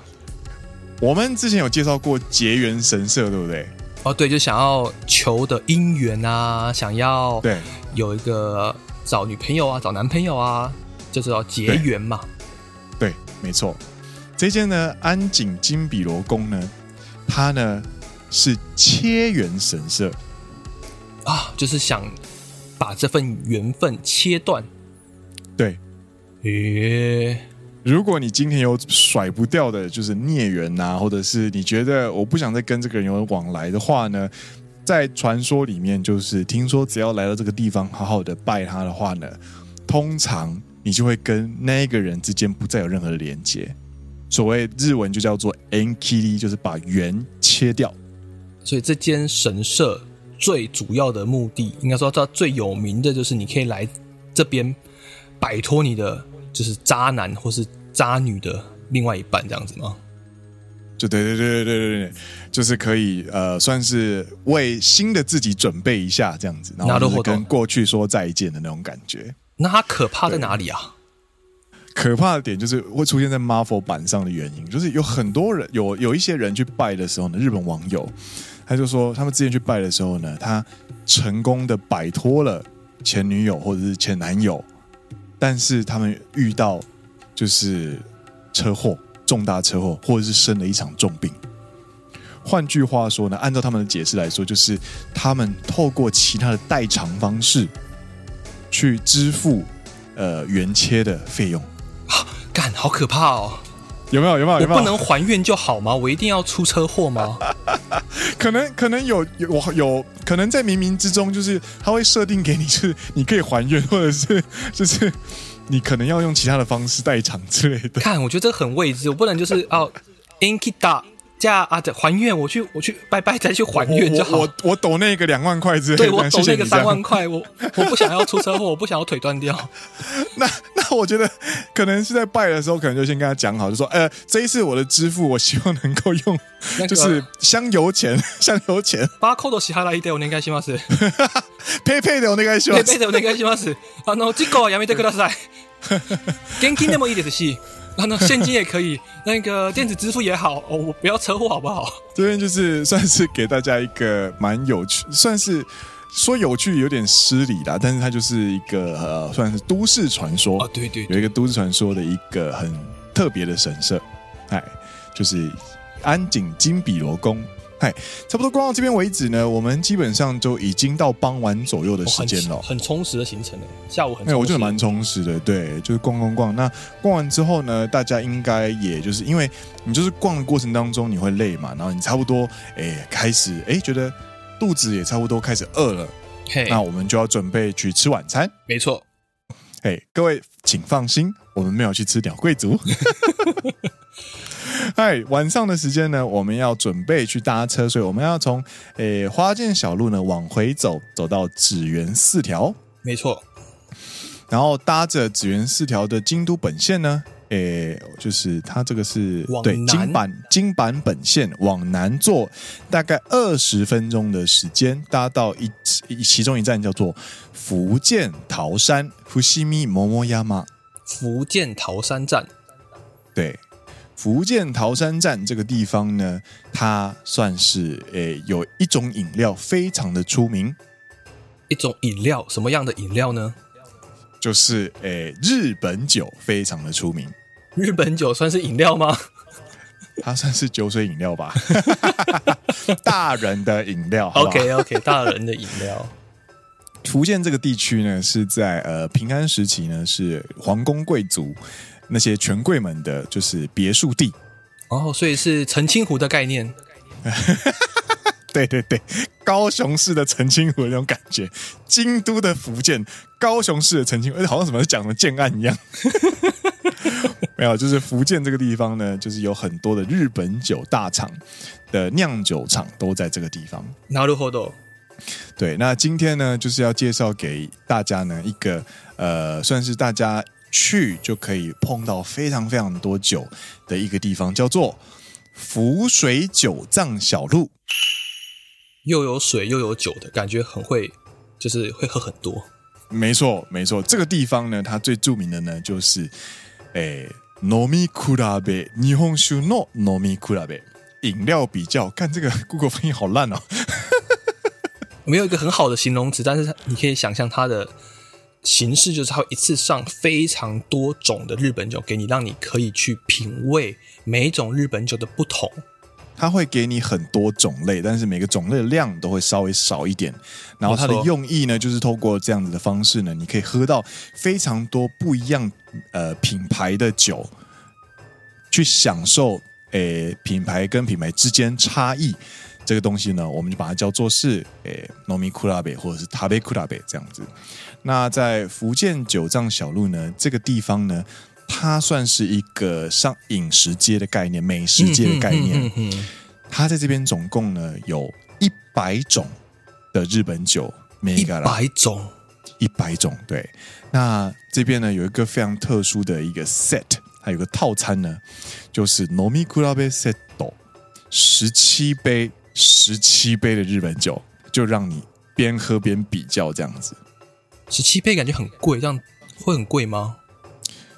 S1: 我们之前有介绍过结缘神社，对不对？
S2: 哦，对，就想要求的姻缘啊，想要
S1: 对
S2: 有一个找女朋友啊，找男朋友啊，就是要结缘嘛。
S1: 对，没错，这间呢安井金比罗宫呢，它呢是切缘神社
S2: 啊，就是想把这份缘分切断。
S1: 对，诶，如果你今天有甩不掉的，就是孽缘呐、啊，或者是你觉得我不想再跟这个人有往来的话呢，在传说里面，就是听说只要来到这个地方，好好的拜他的话呢，通常。你就会跟那个人之间不再有任何的连接，所谓日文就叫做 “enkiri”，就是把缘切掉。
S2: 所以这间神社最主要的目的，应该说它最有名的就是你可以来这边摆脱你的就是渣男或是渣女的另外一半，这样子吗？
S1: 就对对对对对对对，就是可以呃，算是为新的自己准备一下这样子，然后就是跟过去说再见的那种感觉。
S2: 那它可怕在哪里啊？
S1: 可怕的点就是会出现在 Marvel 版上的原因，就是有很多人有有一些人去拜的时候呢，日本网友他就说，他们之前去拜的时候呢，他成功的摆脱了前女友或者是前男友，但是他们遇到就是车祸，重大车祸，或者是生了一场重病。换句话说呢，按照他们的解释来说，就是他们透过其他的代偿方式。去支付呃原切的费用，
S2: 干好可怕哦！
S1: 有没有？有没有？有没有？
S2: 我不能还愿就好吗？我一定要出车祸吗？
S1: 可能可能有有有可能在冥冥之中，就是他会设定给你，就是你可以还愿，或者是 就是你可能要用其他的方式代偿之类的。
S2: 看，我觉得这很未知，我不能就是哦，Inkita 这样啊，还愿，我去我去拜拜再去还愿就好。
S1: 我我，我抖那个两万块之类的，
S2: 对我抖那个三万
S1: 块。
S2: 我我不想要出车祸，我不想要腿断掉。
S1: 那那我觉得可能是在拜的时候，可能就先跟他讲好，就说，呃，这一次我的支付，我希望能够用，就是香油钱，香油钱。把扣都洗下来一点，我应该希望是。配配的，我应该希望。
S2: 配配的，我应该希望是。啊，那这个やめてください。现金でもいいですし。 那那现金也可以，那个电子支付也好，哦，我不要车祸好不好？
S1: 这边就是算是给大家一个蛮有趣，算是说有趣有点失礼啦，但是它就是一个呃，算是都市传说
S2: 啊，对对，对，
S1: 有一个都市传说的一个很特别的神社，哎，就是安井金比罗宫。嗨，差不多逛到这边为止呢，我们基本上就已经到傍晚左右的时间了，
S2: 哦很，很充实的行程了。下午很，
S1: 哎，我觉得蛮充实的，对，就是逛逛逛。那逛完之后呢，大家应该也就是因为你就是逛的过程当中你会累嘛，然后你差不多哎开始哎觉得肚子也差不多开始饿了，嘿，那我们就要准备去吃晚餐。
S2: 没错，
S1: 哎，各位请放心，我们没有去吃鸟贵族。嗨，晚上的时间呢，我们要准备去搭车，所以我们要从诶花见小路呢往回走，走到紫园四条，
S2: 没错。
S1: 然后搭着紫园四条的京都本线呢，诶，就是它这个是对京阪京阪本线往南坐大概二十分钟的时间，搭到一一其中一站叫做福建桃山伏见桃山
S2: 伏见桃山站，
S1: 对。伏见桃山站这个地方呢，它算是诶有一种饮料非常的出名。
S2: 一种饮料，什么样的饮料呢？
S1: 就是诶日本酒非常的出名。
S2: 日本酒算是饮料吗？
S1: 它算是酒水饮料吧。大人的饮料。
S2: OK OK，大人的饮料。
S1: 福建这个地区呢，是在呃平安时期呢，是皇宫贵族。那些权贵们的就是别墅地
S2: 哦，所以是澄清湖的概念。
S1: 对对对，高雄市的澄清湖的那种感觉，京都的伏见，高雄市的澄清湖，好像什么是讲的建案一样。没有，就是伏见这个地方呢，就是有很多的日本酒大厂的酿酒厂都在这个地方。
S2: なるほど。
S1: 对，那今天呢，就是要介绍给大家呢一个呃，算是大家。 去就可以碰到非常非常多酒的一个地方，叫做福水酒藏小路，
S2: 又有水又有酒的感觉，很会，就是会喝很多。
S1: 没错，没错，这个地方呢，它最著名的呢就是，诶，饮み比べ日本酒の饮み比べ，饮料比较。看这个 Google 翻译好烂哦，
S2: 没有一个很好的形容词，但是你可以想象它的。 形式就是他会一次上非常多种的日本酒给你，让你可以去品味每一种日本酒的不同。它
S1: 会给你很多种类，但是每个种类的量都会稍微少一点。然后它的用意呢，就是透过这样子的方式呢，你可以喝到非常多不一样呃品牌的酒，去享受诶品牌跟品牌之间差异。这个东西呢，我们就把它叫做是诶饮み比べ或者是食べ比べ这样子。那在伏见酒藏小路呢，这个地方呢，它算是一个上饮食街的概念，美食街的概念。它在这边总共呢有一百种的日本酒，
S2: 一百种，
S1: 一百种。对，那这边呢有一个非常特殊的一个 set，还有个套餐呢，就是饮み比べセット，十七杯， 十七杯的日本酒，就让你边喝边比较这样子。
S2: 十七杯感觉很贵，这样会很贵吗？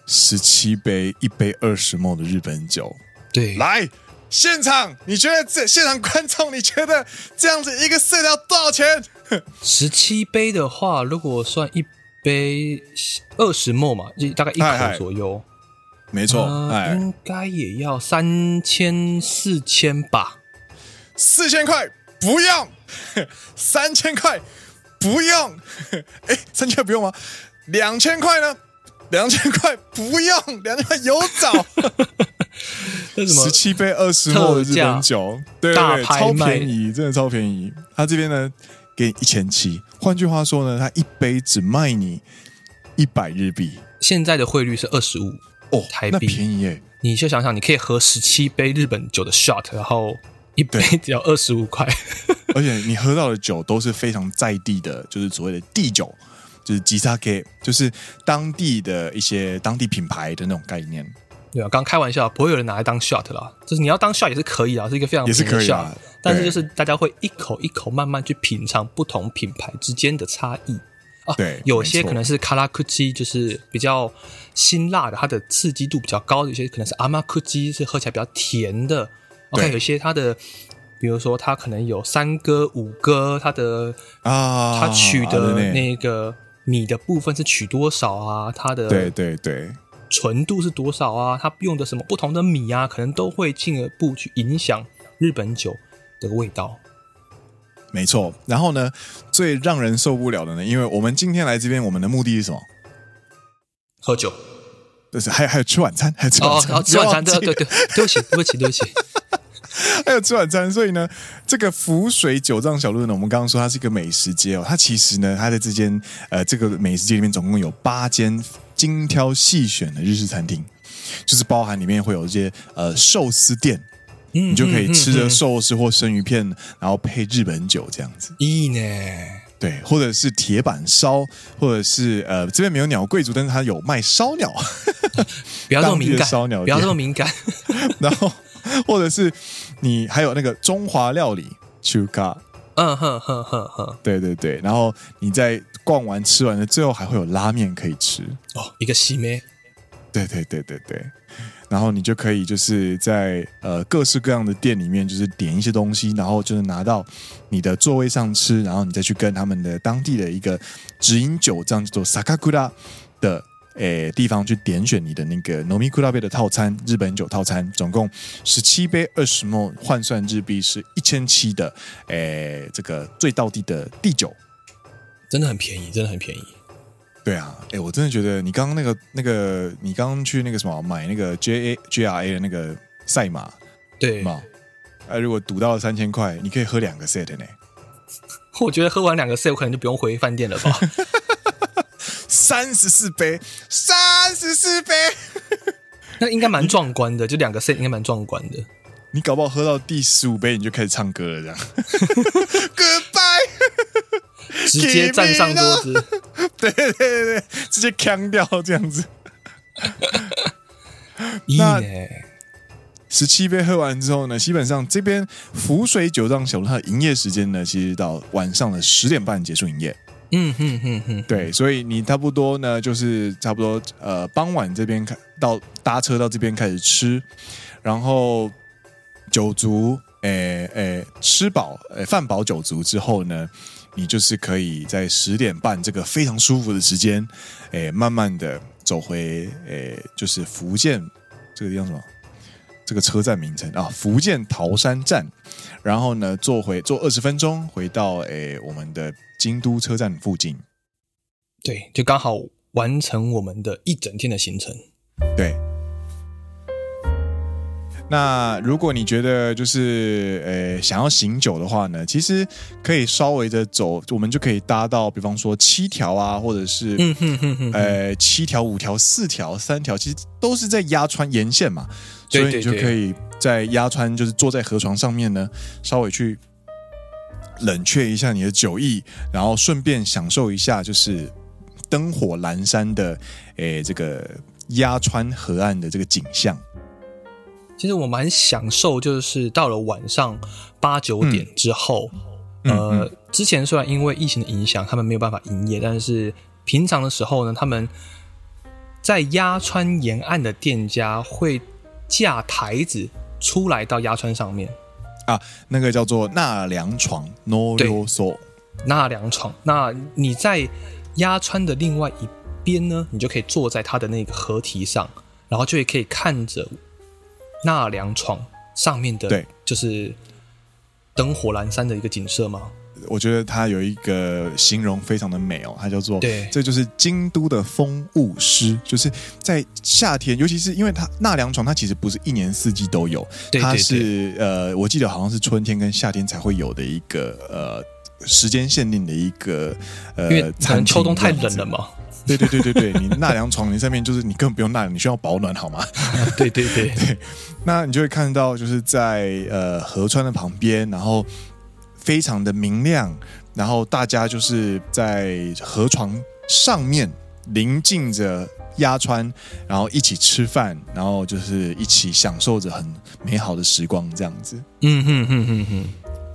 S1: 十七杯，一杯二十 ml 的日本酒，
S2: 对，
S1: 来现场，你觉得这现场观众，你觉得这样子一个 set 要多少钱？
S2: 十七杯的话，如果算一杯二十 ml 嘛，就大概一口左右，
S1: 没错，
S2: 呃、应该也要三千四千吧？
S1: 四千块不用，三千块。不用，哎，三千块不用吗？两千块呢？两千块不用，两千块有找。十七杯二十毫升的日本酒，对对对，超便宜，真的超便宜。他这边呢，给一千七。换句话说呢，他一杯只卖你一百日币。
S2: 现在的汇率是二十五，
S1: 哦，
S2: 台币
S1: 那便宜耶！
S2: 你就想想，你可以喝十七杯日本酒的 shot，然后一杯只要二十五块，
S1: 而且你喝到的酒都是非常在地的，就是所谓的地酒，就是吉萨 K，就是当地的一些当地品牌的那种概念。
S2: 对啊，刚开玩笑，不会有人拿来当 shot 啦。就是你要当 shot 也是可以啊，是一个非常
S1: 也是可以啊。
S2: 但是就是大家会一口一口慢慢去品尝不同品牌之间的差异啊。
S1: 对，
S2: 有些可能是卡拉库基，就是比较辛辣的，它的刺激度比较高的；有些可能是阿玛库基，是喝起来比较甜的。OK，有些它的，比如说它可能有三割、五割，它的啊，它取的那个米的部分是取多少啊？它的
S1: 对对对。
S2: 纯度是多少啊？它用的什么不同的米啊？可能都会进一步去影响日本酒的味道。
S1: 没错。然后呢，最让人受不了的呢，因为我们今天来这边，我们的目的是什么？
S2: 喝酒。
S1: 不是，还有还有吃晚餐，还有吃晚餐。
S2: 哦，吃晚餐，对对对，对不起，对不起，对不起。
S1: 还有吃晚餐，所以呢，这个浮水九藏小路呢，我们刚刚说它是一个美食街哦，它其实呢，它在这间呃这个美食街里面总共有八间。精挑细选的日式餐厅，就是包含里面会有一些呃寿司店，嗯，你就可以吃着寿司或生鱼片，然后配日本酒这样子。
S2: 咦呢？
S1: 对，或者是铁板烧，或者是呃这边没有鸟贵族，但是它有卖烧鸟，
S2: 不要这么敏感，
S1: 烧鸟
S2: 不要这么敏感。
S1: 然后或者是你还有那个中华料理，中华，
S2: 嗯哼哼哼哼，
S1: 对对对，然后你在。逛完吃完了，最后还会有拉面可以吃
S2: 哦，一个西梅？
S1: 对对对对对，然后你就可以就是在呃各式各样的店里面，就是点一些东西，然后就是拿到你的座位上吃，然后你再去跟他们的当地的一个直饮酒这样叫做萨卡库拉的诶地方去点选你的那个饮み比べ的套餐，日本酒套餐，总共十七杯二十 ml，换算日币是一千七的诶这个最到地的地酒。
S2: 真的很便宜，真的很便宜。
S1: 对啊，哎，我真的觉得你刚刚那个那个，你刚刚去那个什么买那个 J A J R A 的那个赛马，
S2: 对
S1: 吗？哎，如果赌到了三千块，你可以喝两个 set 呢。
S2: 我觉得喝完两个 set，我可能就不用回饭店了吧。
S1: 三十四杯，三十四杯，
S2: 那应该蛮壮观的。就两个 set 应该蛮壮观的。
S1: 你搞不好喝到第十五杯，你就开始唱歌了，这样。Goodbye。
S2: 直接站上桌子，
S1: 对对对对，直接锵掉这样子。
S2: 那
S1: 十七杯喝完之后呢，基本上这边浮水九藏小路它的营业时间呢，其实到晚上的十点半结束营业。
S2: 嗯哼哼哼，
S1: 对，所以你差不多呢，就是差不多呃傍晚这边开到搭车到这边开始吃，然后酒足，诶诶吃饱，诶饭饱酒足之后呢。你就是可以在十点半这个非常舒服的时间，诶，慢慢的走回，诶，就是福建这个地方什么？这个车站名称啊，福建桃山站。然后呢，坐回坐二十分钟，回到诶我们的京都车站附近。
S2: 对，就刚好完成我们的一整天的行程。
S1: 对。那如果你觉得就是呃想要醒酒的话呢，其实可以稍微的走，我们就可以搭到，比方说七条啊，或者是嗯哼哼哼呃七条、五条、四条、三条，其实都是在鸭川沿线嘛，所以你就可以在鸭川，就是坐在河床上面呢，稍微去冷却一下你的酒意，然后顺便享受一下就是灯火阑珊的诶这个鸭川河岸的这个景象。
S2: 其实我蛮享受，就是到了晚上八九点之后，嗯、呃，之前虽然因为疫情的影响，他们没有办法营业，但是平常的时候呢，他们在鸭川沿岸的店家会架台子出来到鸭川上面
S1: 啊，那个叫做纳凉床，no 对，
S2: 纳凉床。那你在鸭川的另外一边呢，你就可以坐在它的那个河堤上，然后就也可以看着。纳凉床上面的，对，就是灯火阑珊的一个景色吗？
S1: 我觉得它有一个形容非常的美哦，它叫做，
S2: 对，
S1: 这就是京都的风物诗，就是在夏天，尤其是因为它纳凉床，它其实不是一年四季都有，
S2: 对对对，
S1: 它是呃，我记得好像是春天跟夏天才会有的一个呃时间限定的一个呃，因为
S2: 可能秋冬太冷了嘛。
S1: 对对对对对，你纳凉床，你上面就是你根本不用纳凉，你需要保暖好吗？
S2: 对对对
S1: 对，那你就会看到就是在呃河川的旁边，然后非常的明亮，然后大家就是在河床上面临近着鸭川，然后一起吃饭，然后就是一起享受着很美好的时光，这样子。
S2: 嗯哼哼哼哼。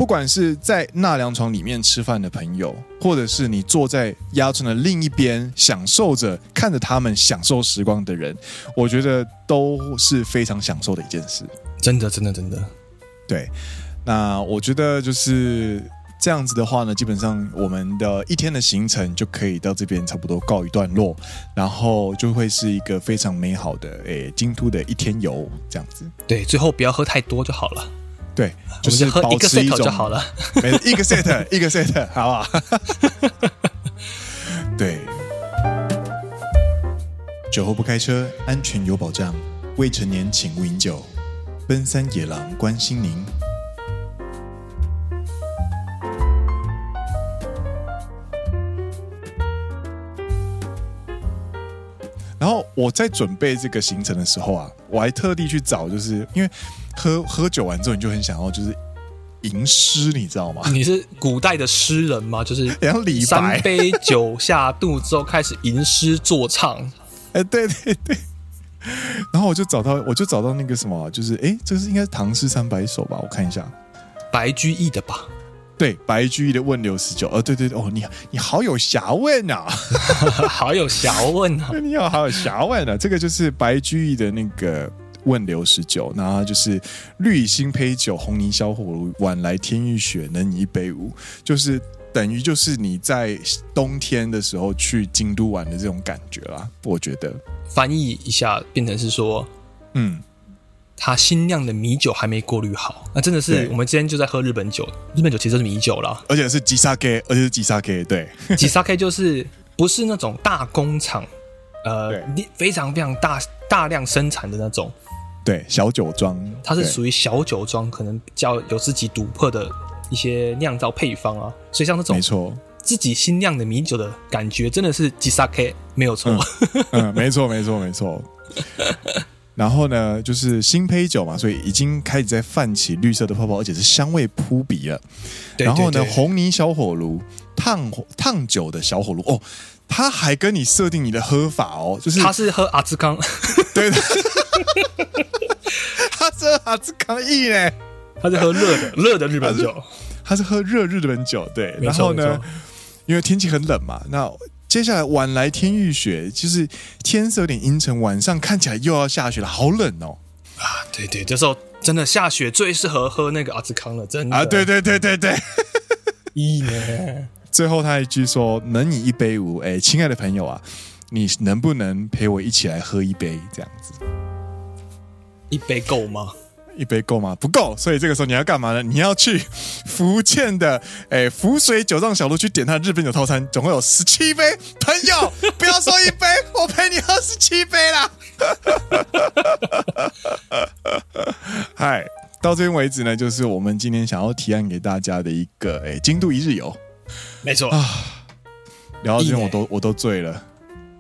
S1: 不管是在纳凉床里面吃饭的朋友，或者是你坐在鸭村的另一边享受着看着他们享受时光的人，我觉得都是非常享受的一件事。
S2: 真的，真的，真的。
S1: 对，那我觉得就是这样子的话呢，基本上我们的一天的行程就可以到这边差不多告一段落，然后就会是一个非常美好的诶京都的一天游这样子。
S2: 对，最后不要喝太多就好了。
S1: 对，就是保持一种
S2: 就好了，
S1: 没一个 set 一个 set，好不好？对，酒后不开车，安全有保障。未成年请勿饮酒。奔三野狼关心您。然后我在准备这个行程的时候啊，我还特地去找，就是因为。喝喝酒完之后，你就很想要就是吟诗，你知道吗？
S2: 你是古代的诗人吗？就是 三杯酒下肚之后开始吟诗作唱。
S1: 哎、欸，对对对。然后我就找到，我就找到那个什么，就是哎，这是应该是《唐诗三百首》吧？我看一下，
S2: 白居易的吧？
S1: 对，白居易的《问刘十九》。哦，对对对，哦，你你好有侠问啊，
S2: 好有侠问啊，
S1: 你好好有侠问啊。这个就是白居易的那个。问刘十九，然后就是绿以新醅酒，红泥小火炉，晚来天欲雪，能饮一杯无？就是等于就是你在冬天的时候去京都玩的这种感觉啦。我觉得
S2: 翻译一下变成是说，嗯，他新酿的米酒还没过滤好，那真的是我们今天就在喝日本酒，日本酒其实是米酒啦，
S1: 而且是吉萨 K，而且是吉萨 K，对，
S2: 吉萨 K 就是不是那种大工厂，呃，非常非常大大量生产的那种。
S1: 对，小酒庄，
S2: 它是属于小酒庄，可能比较有自己独特的一些酿造配方啊，所以像这种没错，自己新酿的米酒的感觉，真的是吉萨 K 没有错，
S1: 嗯，嗯，没错，没错，没错。然后呢，就是新胚酒嘛，所以已经开始在泛起绿色的泡泡，而且是香味扑鼻了。对对对，然后呢，红泥小火炉烫烫酒的小火炉哦，他还跟你设定你的喝法哦，就是
S2: 他是喝阿兹康，
S1: 对的。他是喝阿兹康意呢，
S2: 他是喝热的热的日本酒，
S1: 他是，他是喝热日本酒。对，然后呢，因为天气很冷嘛，那接下来晚来天欲雪，就是天色有点阴沉，晚上看起来又要下雪了，好冷哦。
S2: 啊，对对，这时候真的下雪最适合喝那个阿兹康了，真的
S1: 啊，对对对对对，
S2: 一呢。
S1: 最后他一句说：“能饮一杯无？”哎，亲爱的朋友啊，你能不能陪我一起来喝一杯？这样子。
S2: 一杯够吗？
S1: 一杯够吗？不够，所以这个时候你要干嘛呢？你要去 福建的诶福水九藏小路去点他的日本酒套餐，总共有十七杯。朋友，不要说一杯，我陪你喝十七杯啦。嗨，到这边为止呢，就是我们今天想要提案给大家的一个诶京都一日游。
S2: 没错啊，
S1: 聊到这边我都我都醉了。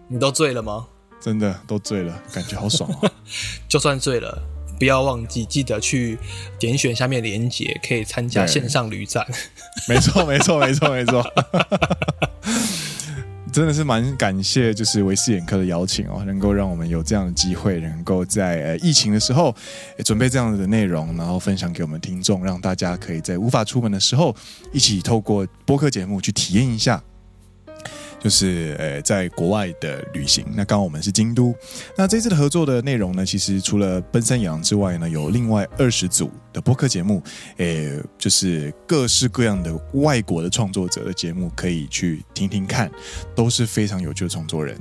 S2: 你都醉了吗？
S1: 真的都醉了，感觉好爽哦！
S2: 就算醉了，不要忘记记得去点选下面连结，可以参加线上旅展。
S1: 没错，没错，没错，没错。真的是蛮感谢，就是维斯眼科的邀请哦，能够让我们有这样的机会，能够在呃疫情的时候准备这样的内容，然后分享给我们听众，让大家可以在无法出门的时候，一起透过播客节目去体验一下。就是呃，在国外的旅行。那刚好我们是京都。那这次的合作的内容呢，其实除了奔山野郎之外呢，有另外二十组的播客节目，诶，就是各式各样的外国的创作者的节目，可以去听听看，都是非常有趣的创作人。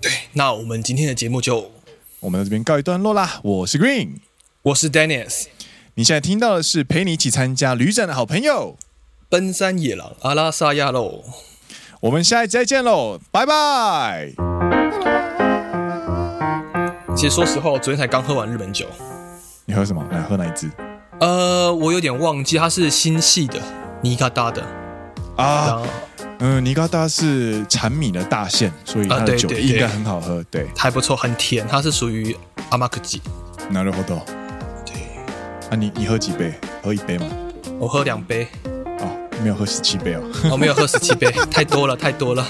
S2: 对，那我们今天的节目就
S1: 我们在这边告一段落啦。我是 Green，
S2: 我是 Dennis。
S1: 你现在听到的是陪你一起参加旅展的好朋友——
S2: 奔山野狼阿拉萨亚喽。
S1: 我们下一再见喽，拜拜。
S2: 其实说实话，我昨天才刚喝完日本酒。
S1: 你喝什么？来喝哪一支？
S2: 呃，我有点忘记，它是新系的尼加达的
S1: 啊。嗯，尼加达是产米的大县，所以它的酒应该很好喝。对，
S2: 还不错，很甜。它是属于阿玛克吉。
S1: なるほど。对。啊，你你喝几杯？喝一杯吗？
S2: 我喝两杯。
S1: 没有喝十七杯哦。
S2: 我没有喝十七杯太多了太多了。